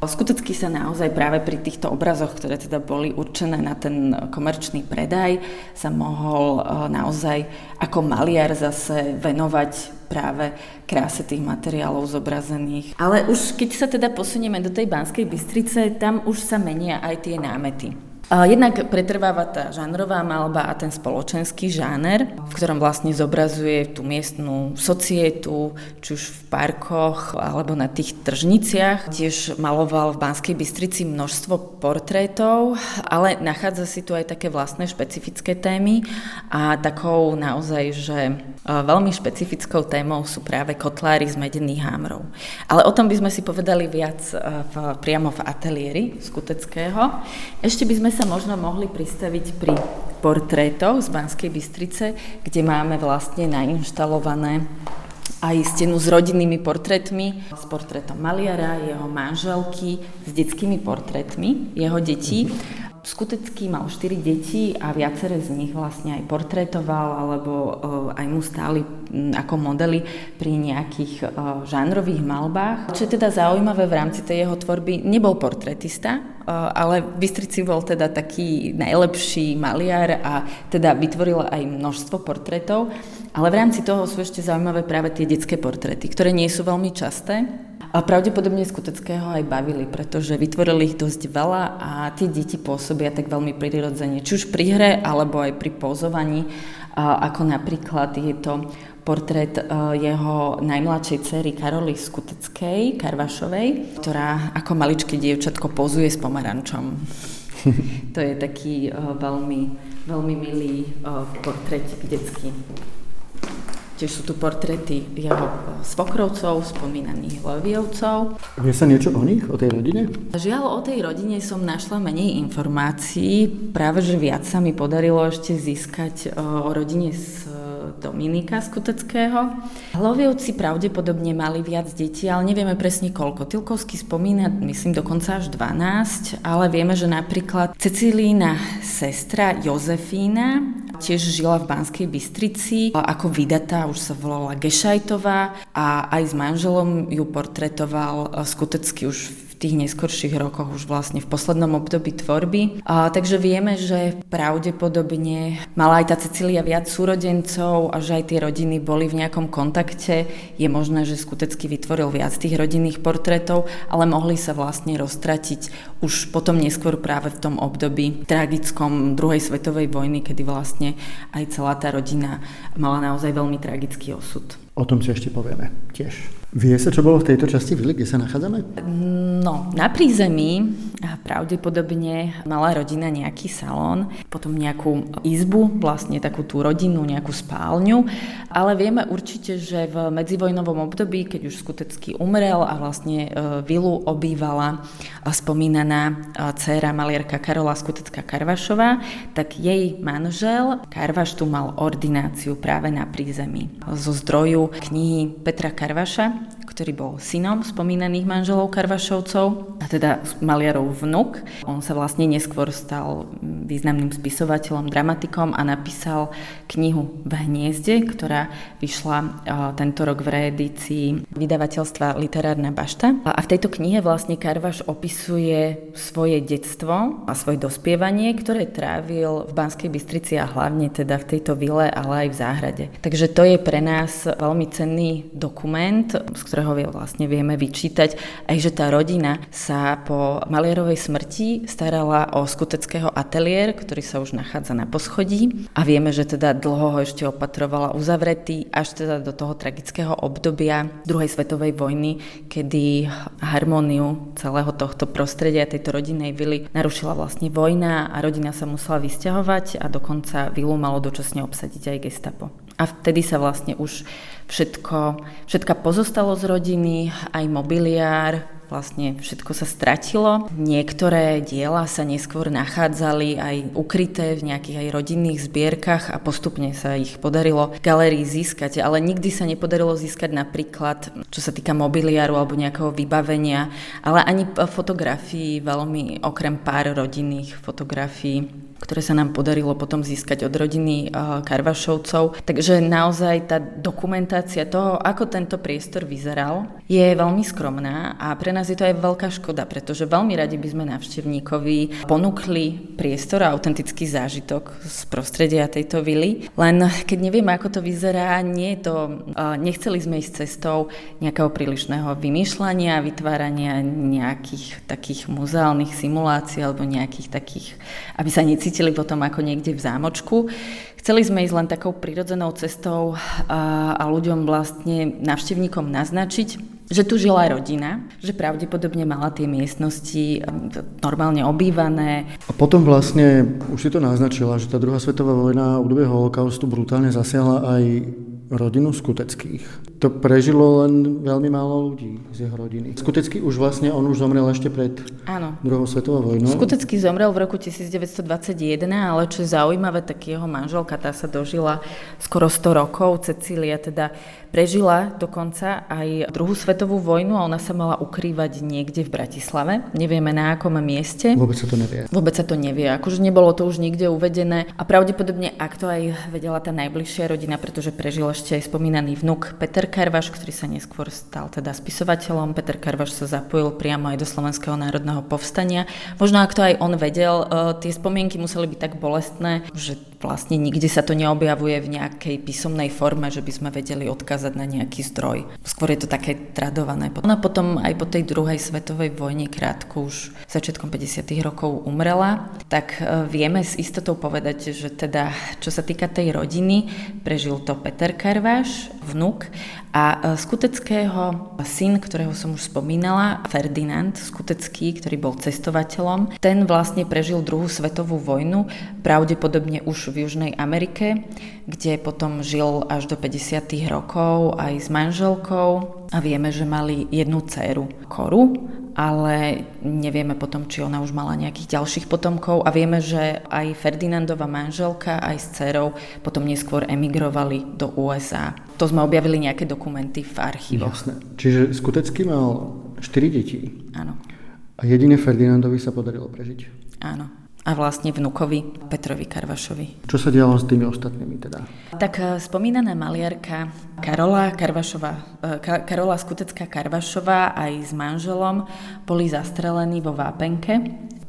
Skutocky sa naozaj práve pri týchto obrazoch, ktoré teda boli určené na ten komerčný predaj, sa mohol eh, naozaj ako maliar zase venovať práve kráse tých materiálov zobrazených. Ale už keď sa teda posunieme do tej Banskej Bystrice, tam už sa menia aj tie námety. Jednak pretrváva tá žánrová malba a ten spoločenský žáner, v ktorom vlastne zobrazuje tú miestnú societu, či už v parkoch alebo na tých tržniciach. Tiež maloval v Banskej Bystrici množstvo portrétov, ale nachádza si tu aj také vlastné špecifické témy a takou naozaj, že veľmi špecifickou témou sú práve kotlári z medených hámrov. Ale o tom by sme si povedali viac v, priamo v ateliéri skuteckého. Ešte by sme sa možno mohli pristaviť pri portrétoch z Banskej Bystrice, kde máme vlastne nainštalované aj stenu s rodinnými portrétmi, s portrétom maliara, jeho manželky, s detskými portrétmi jeho detí. Skutecký mal 4 deti a viaceré z nich vlastne aj portrétoval alebo uh, aj mu stáli ako modely pri nejakých uh, žánrových malbách. Čo je teda zaujímavé v rámci tej jeho tvorby, nebol portrétista, uh, ale Bystrici bol teda taký najlepší maliar a teda vytvoril aj množstvo portrétov. Ale v rámci toho sú ešte zaujímavé práve tie detské portréty, ktoré nie sú veľmi časté a pravdepodobne Skuteckého aj bavili, pretože vytvorili ich dosť veľa a tie deti pôsobia tak veľmi prirodzene, či už pri hre, alebo aj pri pozovaní, ako napríklad je to portrét e, jeho najmladšej cery Karoly Skuteckej, Karvašovej, ktorá ako maličké dievčatko pozuje s pomarančom. [laughs] to je taký e, veľmi, veľmi milý e, portrét detský. Tiež sú tu portréty jeho svokrovcov, spomínaných Leviovcov. Vie sa niečo o nich, o tej rodine? Žiaľ, o tej rodine som našla menej informácií. Práve, že viac sa mi podarilo ešte získať o rodine z Dominika Skuteckého. Hlovievci pravdepodobne mali viac detí, ale nevieme presne koľko. Tilkovský spomína, myslím, dokonca až 12, ale vieme, že napríklad Cecilína sestra Jozefína tiež žila v Banskej Bystrici. Ako vydatá už sa volala Gešajtová a aj s manželom ju portretoval Skutecký už v tých neskorších rokoch, už vlastne v poslednom období tvorby. A, takže vieme, že pravdepodobne mala aj tá Cecília viac súrodencov a že aj tie rodiny boli v nejakom kontakte. Je možné, že skutecky vytvoril viac tých rodinných portrétov, ale mohli sa vlastne roztratiť už potom neskôr práve v tom období tragickom druhej svetovej vojny, kedy vlastne aj celá tá rodina mala naozaj veľmi tragický osud. O tom si ešte povieme tiež. Vie sa, čo bolo v tejto časti vily, kde sa nachádzame? No, na prízemí pravdepodobne mala rodina nejaký salón, potom nejakú izbu, vlastne takú tú rodinu, nejakú spálňu, ale vieme určite, že v medzivojnovom období, keď už skutecky umrel a vlastne e, vilu obývala spomínaná e, dcéra malierka Karola Skutecká Karvašová, tak jej manžel Karvaš tu mal ordináciu práve na prízemí. Zo zdroju knihy Petra Karvaša, ktorý bol synom spomínaných manželov Karvašovcov, a teda maliarov vnuk. On sa vlastne neskôr stal významným spisovateľom, dramatikom a napísal knihu V hniezde, ktorá vyšla tento rok v reedícii vydavateľstva Literárna bašta. A v tejto knihe vlastne Karvaš opisuje svoje detstvo a svoje dospievanie, ktoré trávil v Banskej Bystrici a hlavne teda v tejto vile, ale aj v záhrade. Takže to je pre nás veľmi cenný dokument, z ktorého vlastne vieme vyčítať aj, že tá rodina sa po Malierovej smrti starala o skuteckého ateliér, ktorý sa už nachádza na poschodí a vieme, že teda dlho ho ešte opatrovala uzavretý až teda do toho tragického obdobia druhej svetovej vojny, kedy harmóniu celého tohto prostredia, tejto rodinnej vily narušila vlastne vojna a rodina sa musela vysťahovať a dokonca vilu malo dočasne obsadiť aj gestapo. A vtedy sa vlastne už všetko, všetka pozostalo z rodiny, aj mobiliár, vlastne všetko sa stratilo. Niektoré diela sa neskôr nachádzali aj ukryté v nejakých aj rodinných zbierkach a postupne sa ich podarilo galerii získať, ale nikdy sa nepodarilo získať napríklad, čo sa týka mobiliáru alebo nejakého vybavenia, ale ani fotografií veľmi, okrem pár rodinných fotografií ktoré sa nám podarilo potom získať od rodiny Karvašovcov. Takže naozaj tá dokumentácia toho, ako tento priestor vyzeral, je veľmi skromná a pre nás je to aj veľká škoda, pretože veľmi radi by sme návštevníkovi ponúkli priestor a autentický zážitok z prostredia tejto vily. Len keď nevieme, ako to vyzerá, nie je to, nechceli sme ísť cestou nejakého prílišného vymýšľania, vytvárania nejakých takých muzeálnych simulácií alebo nejakých takých, aby sa nic cítili potom ako niekde v zámočku. Chceli sme ísť len takou prirodzenou cestou a, a ľuďom vlastne, navštevníkom naznačiť, že tu žila rodina, že pravdepodobne mala tie miestnosti normálne obývané. A potom vlastne, už si to naznačila, že tá druhá svetová vojna obdobie holokaustu brutálne zasiahla aj rodinu skuteckých. To prežilo len veľmi málo ľudí z jeho rodiny. Skutecky už vlastne on už zomrel ešte pred Áno. druhou svetovou vojnou. Skutecky zomrel v roku 1921, ale čo je zaujímavé, tak jeho manželka tá sa dožila skoro 100 rokov. Cecília teda Prežila dokonca aj druhú svetovú vojnu a ona sa mala ukrývať niekde v Bratislave. Nevieme na akom mieste. Vôbec sa to nevie. Vôbec sa to nevie. Akože nebolo to už nikde uvedené. A pravdepodobne, ak to aj vedela tá najbližšia rodina, pretože prežil ešte aj spomínaný vnuk Peter Karvaš, ktorý sa neskôr stal teda spisovateľom. Peter Karvaš sa zapojil priamo aj do Slovenského národného povstania. Možno ak to aj on vedel, e, tie spomienky museli byť tak bolestné, že vlastne nikde sa to neobjavuje v nejakej písomnej forme, že by sme vedeli odkázať na nejaký zdroj. Skôr je to také tradované. Ona potom aj po tej druhej svetovej vojne krátko už začiatkom 50. rokov umrela, tak e, vieme s istotou povedať, že teda čo sa týka tej rodiny, prežil to Peter Karváš, vnuk a e, Skuteckého syn, ktorého som už spomínala, Ferdinand Skutecký, ktorý bol cestovateľom, ten vlastne prežil druhú svetovú vojnu, pravdepodobne už v Južnej Amerike, kde potom žil až do 50. rokov aj s manželkou a vieme, že mali jednu dceru, Koru, ale nevieme potom, či ona už mala nejakých ďalších potomkov a vieme, že aj Ferdinandova manželka aj s dcerou potom neskôr emigrovali do USA. To sme objavili nejaké dokumenty v archívoch. Jasné. Čiže skutecky mal 4 deti. Áno. A jedine Ferdinandovi sa podarilo prežiť. Áno a vlastne vnukovi Petrovi Karvašovi. Čo sa dialo s tými ostatnými teda? Tak e, spomínaná maliarka Karola Karvašová, e, Karola Skutecká Karvašová aj s manželom boli zastrelení vo Vápenke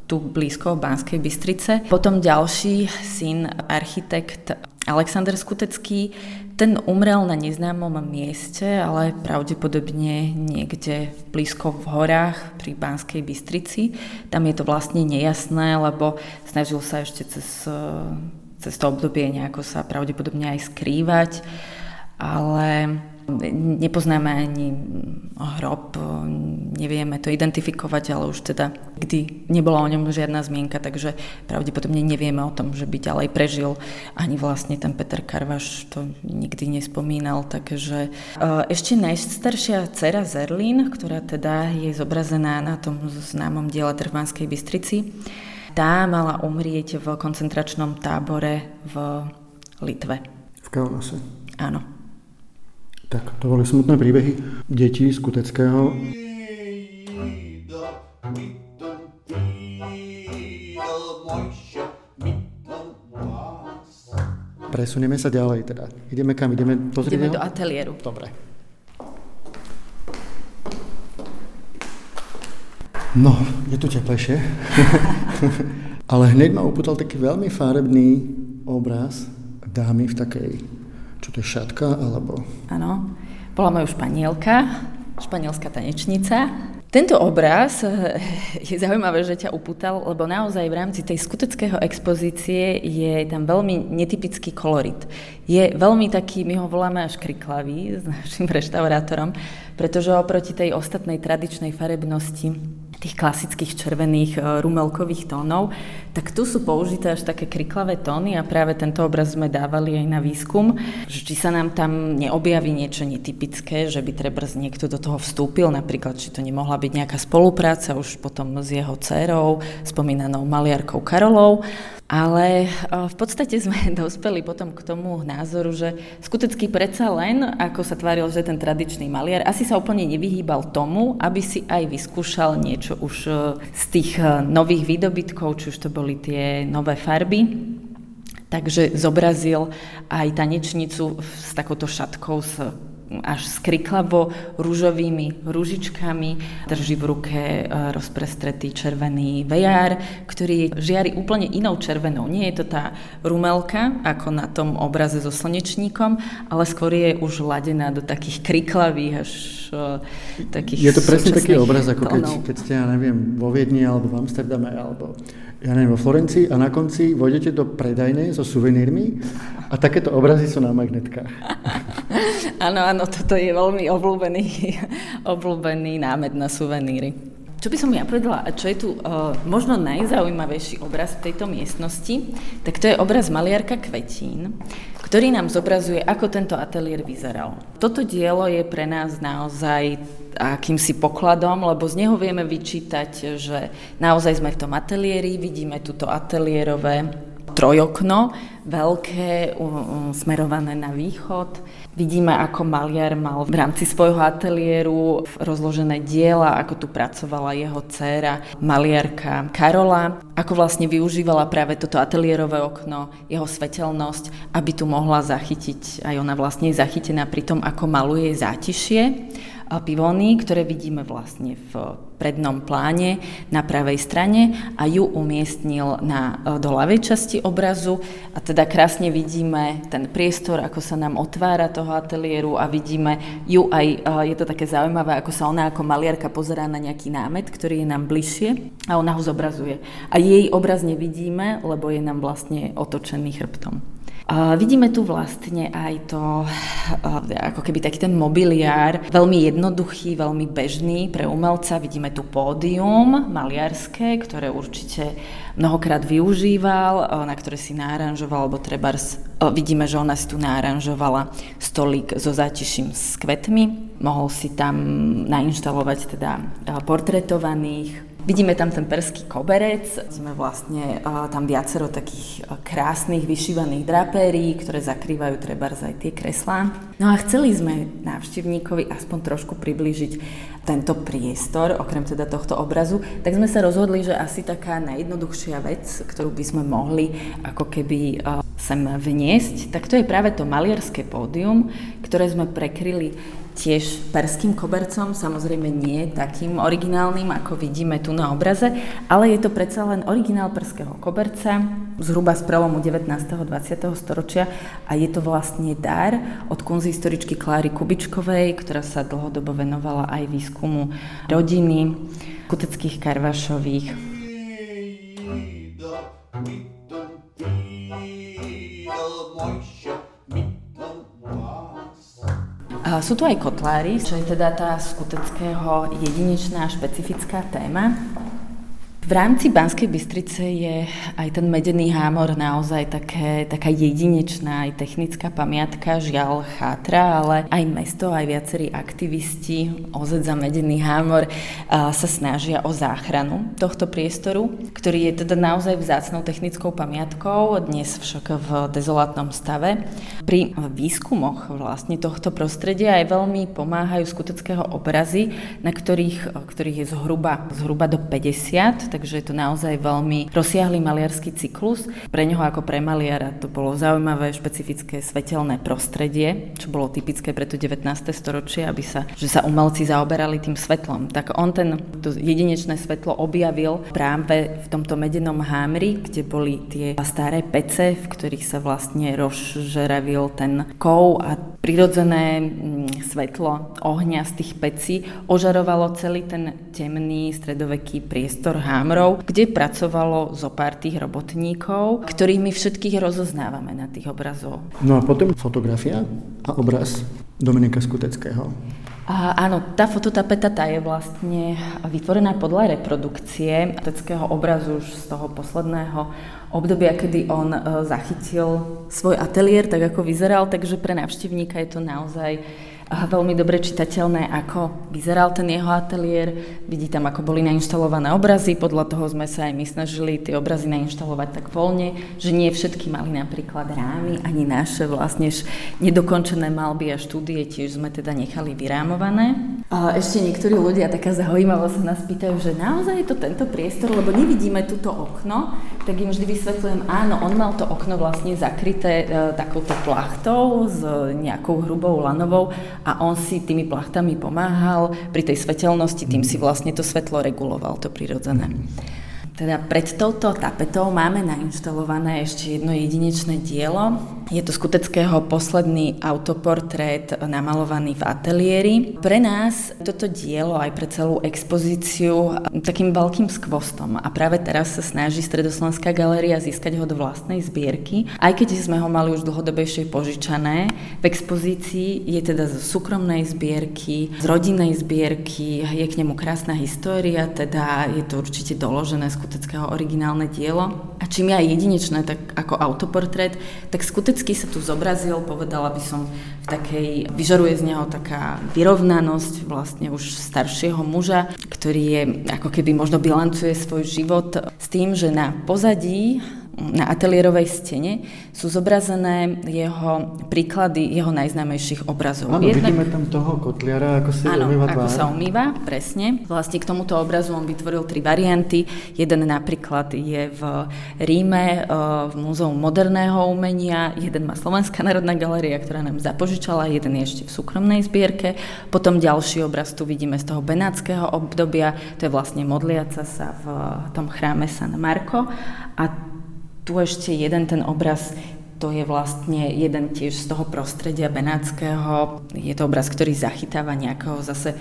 tu blízko Banskej Bystrice. Potom ďalší syn, architekt Alexander Skutecký, ten umrel na neznámom mieste, ale pravdepodobne niekde blízko v horách pri Banskej Bystrici. Tam je to vlastne nejasné, lebo snažil sa ešte cez, cez to obdobie nejako sa pravdepodobne aj skrývať, ale Nepoznáme ani hrob, nevieme to identifikovať, ale už teda kdy nebola o ňom žiadna zmienka, takže pravdepodobne nevieme o tom, že by ďalej prežil. Ani vlastne ten Peter Karvaš to nikdy nespomínal, takže e, ešte najstaršia dcera Zerlin, ktorá teda je zobrazená na tom známom diele Trvanskej Bystrici, tá mala umrieť v koncentračnom tábore v Litve. V Kaunase. Áno. Tak, to boli smutné príbehy detí z Kuteckého. Presunieme sa ďalej teda. Ideme kam? Ideme pozrieť Ideme do ateliéru. Dobre. No, je tu teplejšie. [laughs] Ale hneď ma upútal taký veľmi farebný obraz dámy v takej čo to je šatka, alebo... Áno, bola moja španielka, španielská tanečnica. Tento obraz eh, je zaujímavé, že ťa upútal, lebo naozaj v rámci tej skuteckého expozície je tam veľmi netypický kolorit. Je veľmi taký, my ho voláme až kriklavý s našim [laughs] reštaurátorom, pretože oproti tej ostatnej tradičnej farebnosti tých klasických červených e, rumelkových tónov, tak tu sú použité až také kriklavé tóny a práve tento obraz sme dávali aj na výskum, že či sa nám tam neobjaví niečo netypické, že by treba niekto do toho vstúpil, napríklad či to nemohla byť nejaká spolupráca už potom s jeho dcerou, spomínanou maliarkou Karolou, ale e, v podstate [laughs] sme dospeli potom k tomu názoru, že skutecky predsa len, ako sa tváril, že ten tradičný maliar, asi sa úplne nevyhýbal tomu, aby si aj vyskúšal niečo už e, z tých e, nových výdobytkov, či už to boli tie nové farby. Takže zobrazil aj tanečnicu s takouto šatkou s až skriklavo rúžovými rúžičkami. Drží v ruke e, rozprestretý červený vejár, ktorý žiari úplne inou červenou. Nie je to tá rumelka, ako na tom obraze so slnečníkom, ale skôr je už ladená do takých kriklavých až uh, takých Je to presne taký obraz, ako keď, keď ste, ja neviem, vo Viedni alebo v Amsterdame alebo ja neviem, vo Florencii a na konci vojdete do predajnej so suvenírmi a takéto obrazy sú na magnetkách. [laughs] áno, áno, toto je veľmi obľúbený, [laughs] obľúbený námed na suveníry. Čo by som ja povedala, a čo je tu uh, možno najzaujímavejší obraz v tejto miestnosti, tak to je obraz maliarka Kvetín, ktorý nám zobrazuje, ako tento ateliér vyzeral. Toto dielo je pre nás naozaj akýmsi pokladom, lebo z neho vieme vyčítať, že naozaj sme v tom ateliéri, vidíme túto ateliérové trojokno, veľké, smerované na východ. Vidíme, ako maliar mal v rámci svojho ateliéru rozložené diela, ako tu pracovala jeho dcéra, maliarka Karola, ako vlastne využívala práve toto ateliérové okno, jeho svetelnosť, aby tu mohla zachytiť, aj ona vlastne je zachytená pri tom, ako maluje zátišie pivóny, ktoré vidíme vlastne v prednom pláne na pravej strane a ju umiestnil na, e, do ľavej časti obrazu a teda krásne vidíme ten priestor, ako sa nám otvára toho ateliéru a vidíme ju aj, e, je to také zaujímavé, ako sa ona ako maliarka pozerá na nejaký námet, ktorý je nám bližšie a ona ho zobrazuje. A jej obraz nevidíme, lebo je nám vlastne otočený chrbtom. Vidíme tu vlastne aj to, ako keby taký ten mobiliár, veľmi jednoduchý, veľmi bežný pre umelca. Vidíme tu pódium maliarské, ktoré určite mnohokrát využíval, na ktoré si náranžoval, alebo trebárs vidíme, že ona si tu náranžovala stolík so zátiším s kvetmi. Mohol si tam nainštalovať teda portretovaných Vidíme tam ten perský koberec, sme vlastne tam viacero takých krásnych vyšívaných drapérií, ktoré zakrývajú treba aj tie kreslá. No a chceli sme návštevníkovi aspoň trošku priblížiť tento priestor, okrem teda tohto obrazu, tak sme sa rozhodli, že asi taká najjednoduchšia vec, ktorú by sme mohli ako keby sem vniesť, tak to je práve to maliarské pódium, ktoré sme prekryli tiež perským kobercom, samozrejme nie takým originálnym, ako vidíme tu na obraze, ale je to predsa len originál perského koberca, zhruba z prelomu 19. a 20. storočia a je to vlastne dar od kunzhistoričky Kláry Kubičkovej, ktorá sa dlhodobo venovala aj výskumu rodiny kuteckých Karvašových. Sú tu aj kotlári, čo je teda tá skuteckého jedinečná špecifická téma. V rámci Banskej Bystrice je aj ten medený hámor naozaj také, taká jedinečná aj technická pamiatka, žiaľ chátra, ale aj mesto, aj viacerí aktivisti OZ za medený hámor sa snažia o záchranu tohto priestoru, ktorý je teda naozaj vzácnou technickou pamiatkou, dnes však v dezolátnom stave. Pri výskumoch vlastne tohto prostredia aj veľmi pomáhajú skuteckého obrazy, na ktorých, ktorých je zhruba, zhruba do 50, takže je to naozaj veľmi rozsiahly maliarský cyklus. Pre neho ako pre maliara to bolo zaujímavé, špecifické svetelné prostredie, čo bolo typické pre to 19. storočie, aby sa, že sa umelci zaoberali tým svetlom. Tak on ten to jedinečné svetlo objavil práve v tomto medenom hámri, kde boli tie staré pece, v ktorých sa vlastne rozžeravil ten kov a prirodzené mm, svetlo ohňa z tých pecí ožarovalo celý ten temný stredoveký priestor hámru Hamrov, kde pracovalo zo pár tých robotníkov, ktorých my všetkých rozoznávame na tých obrazov. No a potom fotografia a obraz Dominika Skuteckého. A, áno, tá fototapeta tá je vlastne vytvorená podľa reprodukcie teckého obrazu už z toho posledného obdobia, kedy on e, zachytil svoj ateliér, tak ako vyzeral, takže pre návštevníka je to naozaj veľmi dobre čitateľné, ako vyzeral ten jeho ateliér. Vidí tam, ako boli nainštalované obrazy. Podľa toho sme sa aj my snažili tie obrazy nainštalovať tak voľne, že nie všetky mali napríklad rámy, ani naše vlastne nedokončené malby a štúdie tiež sme teda nechali vyrámované. A ešte niektorí ľudia taká zaujímavosť sa nás pýtajú, že naozaj je to tento priestor, lebo nevidíme túto okno, tak im vždy vysvetľujem, áno, on mal to okno vlastne zakryté e, takouto plachtou s nejakou hrubou lanovou a on si tými plachtami pomáhal pri tej svetelnosti, tým si vlastne to svetlo reguloval, to prirodzené. Teda pred touto tapetou máme nainštalované ešte jedno jedinečné dielo. Je to skuteckého posledný autoportrét namalovaný v ateliéri. Pre nás toto dielo aj pre celú expozíciu takým veľkým skvostom a práve teraz sa snaží Stredoslovenská galéria získať ho do vlastnej zbierky. Aj keď sme ho mali už dlhodobejšie požičané, v expozícii je teda zo súkromnej zbierky, z rodinnej zbierky, je k nemu krásna história, teda je to určite doložené Skuteckého originálne dielo. A čím je aj jedinečné, tak ako autoportrét, tak Skutecký sa tu zobrazil, povedala by som, v takej, vyžaruje z neho taká vyrovnanosť vlastne už staršieho muža, ktorý je ako keby možno bilancuje svoj život s tým, že na pozadí na ateliérovej stene sú zobrazené jeho príklady jeho najznámejších obrazov. Áno, Jednak, vidíme tam toho kotliara, ako sa umýva ako sa umýva, presne. Vlastne k tomuto obrazu on vytvoril tri varianty. Jeden napríklad je v Ríme, e, v Múzeu moderného umenia, jeden má Slovenská národná galéria, ktorá nám zapožičala, jeden je ešte v súkromnej zbierke. Potom ďalší obraz tu vidíme z toho benátskeho obdobia, to je vlastne modliaca sa v tom chráme San Marco. A tu ešte jeden ten obraz to je vlastne jeden tiež z toho prostredia benátskeho. Je to obraz, ktorý zachytáva nejakého zase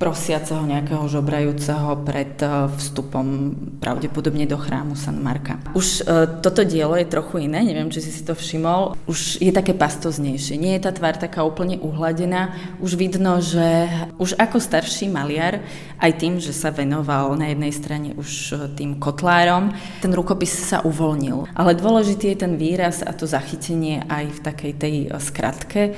prosiaceho nejakého žobrajúceho pred e, vstupom pravdepodobne do chrámu San Marka. Už e, toto dielo je trochu iné, neviem, či si si to všimol. Už je také pastoznejšie. Nie je tá tvár taká úplne uhladená. Už vidno, že už ako starší maliar, aj tým, že sa venoval na jednej strane už e, tým kotlárom, ten rukopis sa uvoľnil. Ale dôležitý je ten výraz a to zachytenie aj v takej tej skratke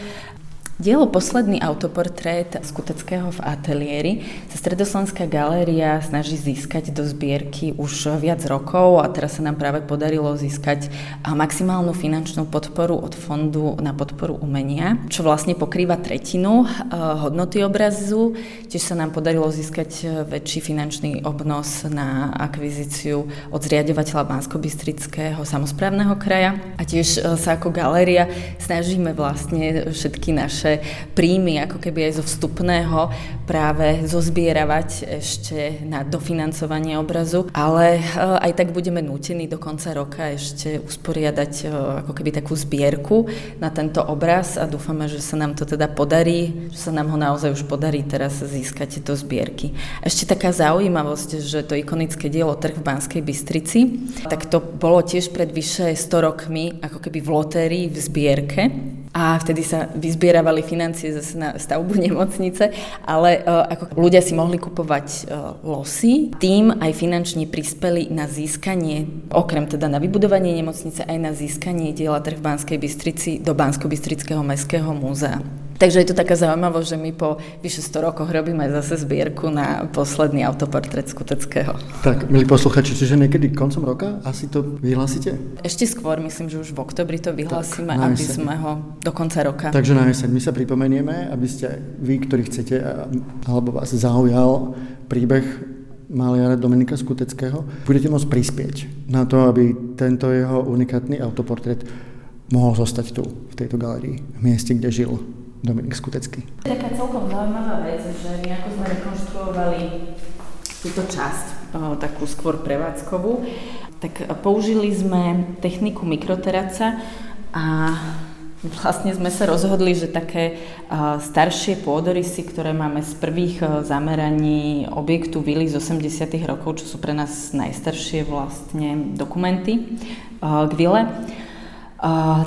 Dielo Posledný autoportrét Skuteckého v ateliéri sa Stredoslovenská galéria snaží získať do zbierky už viac rokov a teraz sa nám práve podarilo získať maximálnu finančnú podporu od Fondu na podporu umenia, čo vlastne pokrýva tretinu hodnoty obrazu. Tiež sa nám podarilo získať e, väčší finančný obnos na akvizíciu od zriadovateľa Bansko-Bystrického samozprávneho kraja a tiež e, sa ako galéria snažíme vlastne všetky naše príjmy ako keby aj zo vstupného práve zozbieravať ešte na dofinancovanie obrazu, ale eh, aj tak budeme nútení do konca roka ešte usporiadať eh, ako keby takú zbierku na tento obraz a dúfame, že sa nám to teda podarí, že sa nám ho naozaj už podarí teraz získať do zbierky. Ešte taká zaujímavosť, že to ikonické dielo Trh v Banskej Bystrici, tak to bolo tiež pred vyše 100 rokmi ako keby v lotérii v zbierke a vtedy sa vyzbieravali financie zase na stavbu nemocnice, ale uh, ako ľudia si mohli kupovať uh, losy, tým aj finančne prispeli na získanie, okrem teda na vybudovanie nemocnice, aj na získanie diela trh v Banskej Bystrici do Bansko-Bystrického mestského múzea. Takže je to taká zaujímavosť, že my po vyše 100 rokoch robíme zase zbierku na posledný autoportrét Skuteckého. Tak, milí posluchači, čiže niekedy koncom roka asi to vyhlásite? Ešte skôr, myslím, že už v oktobri to vyhlásime, tak, aby sme ho do konca roka. Takže na jeseň my sa pripomenieme, aby ste vy, ktorí chcete, alebo vás zaujal príbeh maliara Dominika Skuteckého, budete môcť prispieť na to, aby tento jeho unikátny autoportrét mohol zostať tu, v tejto galerii, v mieste, kde žil. Dominik Skutecký. Taká celkom zaujímavá vec, že ako sme rekonštruovali túto časť, takú skôr prevádzkovú, tak použili sme techniku mikroteraca a vlastne sme sa rozhodli, že také staršie pôdorysy, ktoré máme z prvých zameraní objektu Vily z 80. rokov, čo sú pre nás najstaršie vlastne dokumenty k Vile,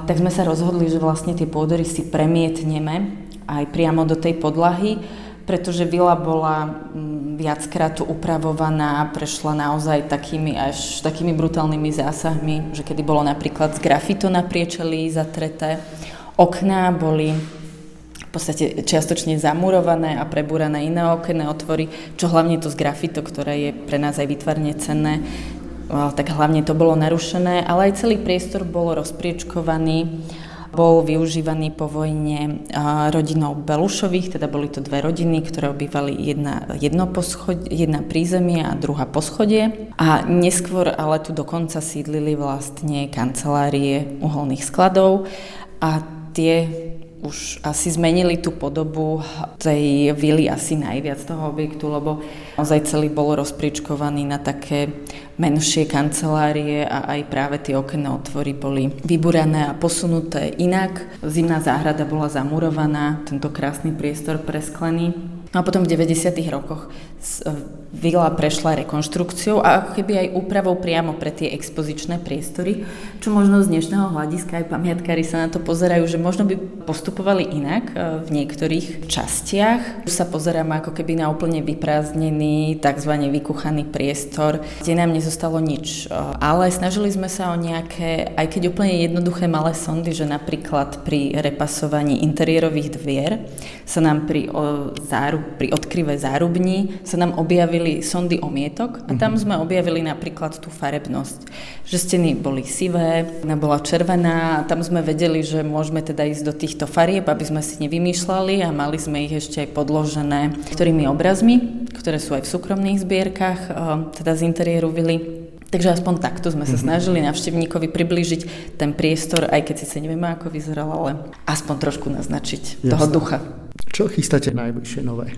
tak sme sa rozhodli, že vlastne tie pôdory si premietneme aj priamo do tej podlahy, pretože vila bola mm, viackrát upravovaná, prešla naozaj takými až takými brutálnymi zásahmi, že kedy bolo napríklad z grafito na priečeli zatreté, okná boli v podstate čiastočne zamurované a prebúrané iné okenné otvory, čo hlavne to z grafito, ktoré je pre nás aj vytvarne cenné, tak hlavne to bolo narušené, ale aj celý priestor bol rozpriečkovaný, bol využívaný po vojne rodinou Belušových, teda boli to dve rodiny, ktoré obývali jedna, jedno poschod, jedna prízemie a druhá poschodie. A neskôr ale tu dokonca sídlili vlastne kancelárie uholných skladov a tie už asi zmenili tú podobu tej vily asi najviac toho objektu, lebo naozaj celý bol rozpričkovaný na také menšie kancelárie a aj práve tie okenné otvory boli vyburané a posunuté inak. Zimná záhrada bola zamurovaná, tento krásny priestor presklený. No a potom v 90. rokoch vila prešla rekonštrukciou a ako keby aj úpravou priamo pre tie expozičné priestory, čo možno z dnešného hľadiska aj pamiatkári sa na to pozerajú, že možno by postupovali inak e, v niektorých častiach. Už sa pozeráme ako keby na úplne vyprázdnený, tzv. vykuchaný priestor, kde nám nezostalo nič. E, ale snažili sme sa o nejaké, aj keď úplne jednoduché malé sondy, že napríklad pri repasovaní interiérových dvier sa nám pri, o, zárub, pri odkryve zárubní sa nám objavili sondy omietok a tam mhm. sme objavili napríklad tú farebnosť. Že steny boli sivé, ona bola červená a tam sme vedeli, že môžeme teda ísť do týchto farieb, aby sme si nevymýšľali a mali sme ich ešte aj podložené ktorými obrazmi, ktoré sú aj v súkromných zbierkach, teda z interiéru vily. Takže aspoň takto sme sa mhm. snažili navštevníkovi priblížiť ten priestor, aj keď si nevieme, ako vyzeral, ale aspoň trošku naznačiť Jasne. toho ducha. Čo chystáte najbližšie nové?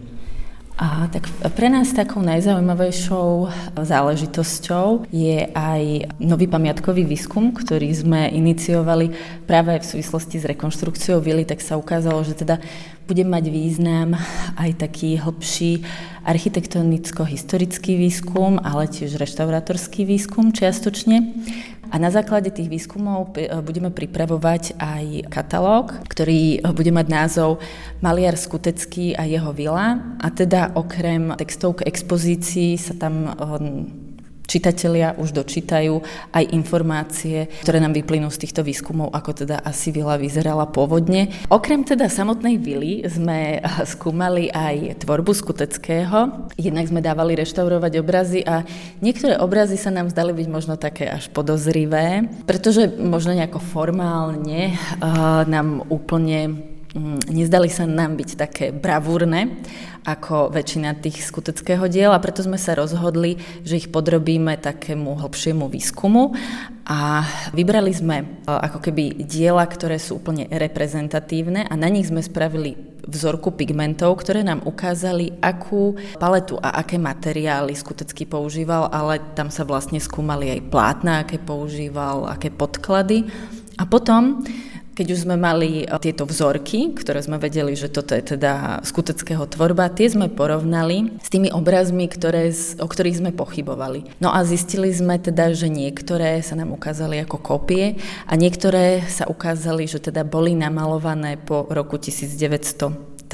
A tak pre nás takou najzaujímavejšou záležitosťou je aj nový pamiatkový výskum, ktorý sme iniciovali práve v súvislosti s rekonštrukciou vily, tak sa ukázalo, že teda bude mať význam aj taký hlbší architektonicko-historický výskum, ale tiež reštaurátorský výskum čiastočne. A na základe tých výskumov e, budeme pripravovať aj katalóg, ktorý e, bude mať názov Maliar Skutecký a jeho vila. A teda okrem textov k expozícii sa tam e, čitatelia už dočítajú aj informácie, ktoré nám vyplynú z týchto výskumov, ako teda asi vila vyzerala pôvodne. Okrem teda samotnej vily sme skúmali aj tvorbu skuteckého. Jednak sme dávali reštaurovať obrazy a niektoré obrazy sa nám zdali byť možno také až podozrivé, pretože možno nejako formálne uh, nám úplne nezdali sa nám byť také bravúrne ako väčšina tých skuteckého diela, preto sme sa rozhodli, že ich podrobíme takému hlbšiemu výskumu a vybrali sme e, ako keby diela, ktoré sú úplne reprezentatívne a na nich sme spravili vzorku pigmentov, ktoré nám ukázali, akú paletu a aké materiály skutecky používal, ale tam sa vlastne skúmali aj plátna, aké používal, aké podklady. A potom keď už sme mali e, tieto vzorky, ktoré sme vedeli, že toto je teda skuteckého tvorba, tie sme porovnali s tými obrazmi, ktoré, o ktorých sme pochybovali. No a zistili sme teda, že niektoré sa nám ukázali ako kopie a niektoré sa ukázali, že teda boli namalované po roku 1920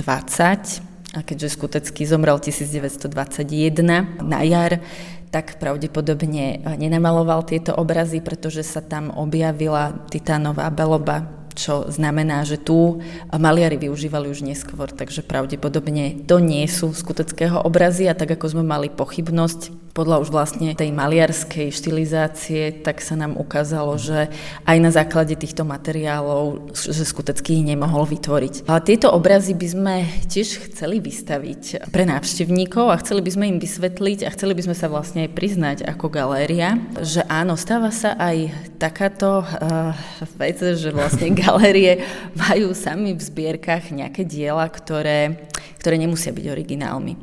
a keďže skutecký zomrel 1921 na jar, tak pravdepodobne nenamaloval tieto obrazy, pretože sa tam objavila titánová beloba čo znamená, že tu maliari využívali už neskôr, takže pravdepodobne to nie sú skuteckého obrazy a tak ako sme mali pochybnosť podľa už vlastne tej maliarskej štilizácie, tak sa nám ukázalo, že aj na základe týchto materiálov, že skutecký nemohol vytvoriť. Ale tieto obrazy by sme tiež chceli vystaviť pre návštevníkov a chceli by sme im vysvetliť a chceli by sme sa vlastne aj priznať ako galéria, že áno, stáva sa aj takáto uh, vec, že vlastne [laughs] galérie majú sami v zbierkach nejaké diela, ktoré, ktoré nemusia byť originálmi.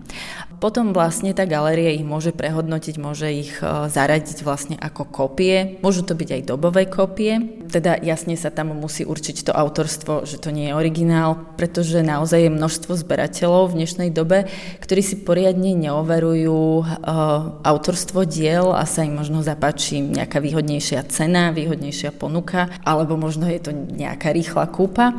Potom vlastne tá galéria ich môže prehodnotiť, môže ich e, zaradiť vlastne ako kopie. Môžu to byť aj dobové kopie, teda jasne sa tam musí určiť to autorstvo, že to nie je originál, pretože naozaj je množstvo zberateľov v dnešnej dobe, ktorí si poriadne neoverujú uh, autorstvo diel a sa im možno zapáči nejaká výhodnejšia cena, výhodnejšia ponuka, alebo možno je to nejaká rýchla kúpa.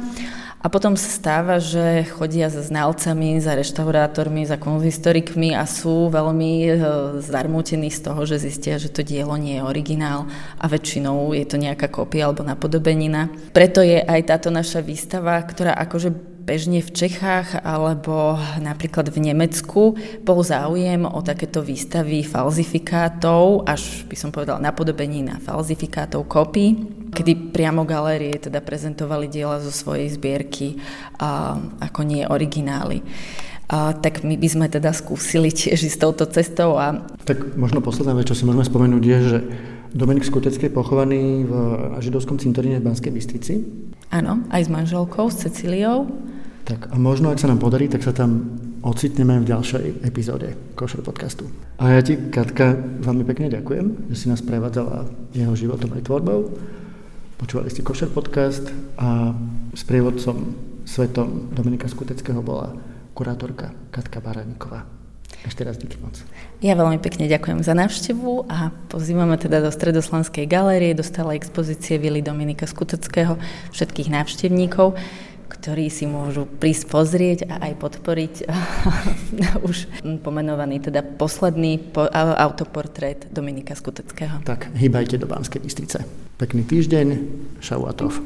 A potom sa stáva, že chodia za znalcami, za reštaurátormi, za konzistorikmi a sú veľmi e, zarmútení z toho, že zistia, že to dielo nie je originál a väčšinou je to nejaká kópia alebo napodobenina. Preto je aj táto naša výstava, ktorá akože bežne v Čechách alebo napríklad v Nemecku bol záujem o takéto výstavy falzifikátov, až by som povedala napodobení na falzifikátov kopí, kedy priamo galérie teda prezentovali diela zo svojej zbierky a, ako nie originály. A, tak my by sme teda skúsili tiež ísť touto cestou. A... Tak možno posledná vec, čo si môžeme spomenúť, je, že Dominik Skutecký je pochovaný v židovskom cintoríne v Banskej Bystrici. Áno, aj s manželkou, s Cecíliou. Tak a možno, ak sa nám podarí, tak sa tam ocitneme v ďalšej epizóde Košer podcastu. A ja ti, Katka, veľmi pekne ďakujem, že si nás prevádzala jeho životom aj tvorbou. Počúvali ste Košer podcast a s prievodcom svetom Dominika Skuteckého bola kurátorka Katka Baraníková. Ešte raz díky moc. Ja veľmi pekne ďakujem za návštevu a pozývame teda do Stredoslanskej galérie, do stálej expozície Vily Dominika Skuteckého všetkých návštevníkov ktorí si môžu prísť pozrieť a aj podporiť [laughs] už pomenovaný teda posledný po, autoportrét Dominika Skuteckého. Tak, hýbajte do Banskej Bystrice. Pekný týždeň, šauatov.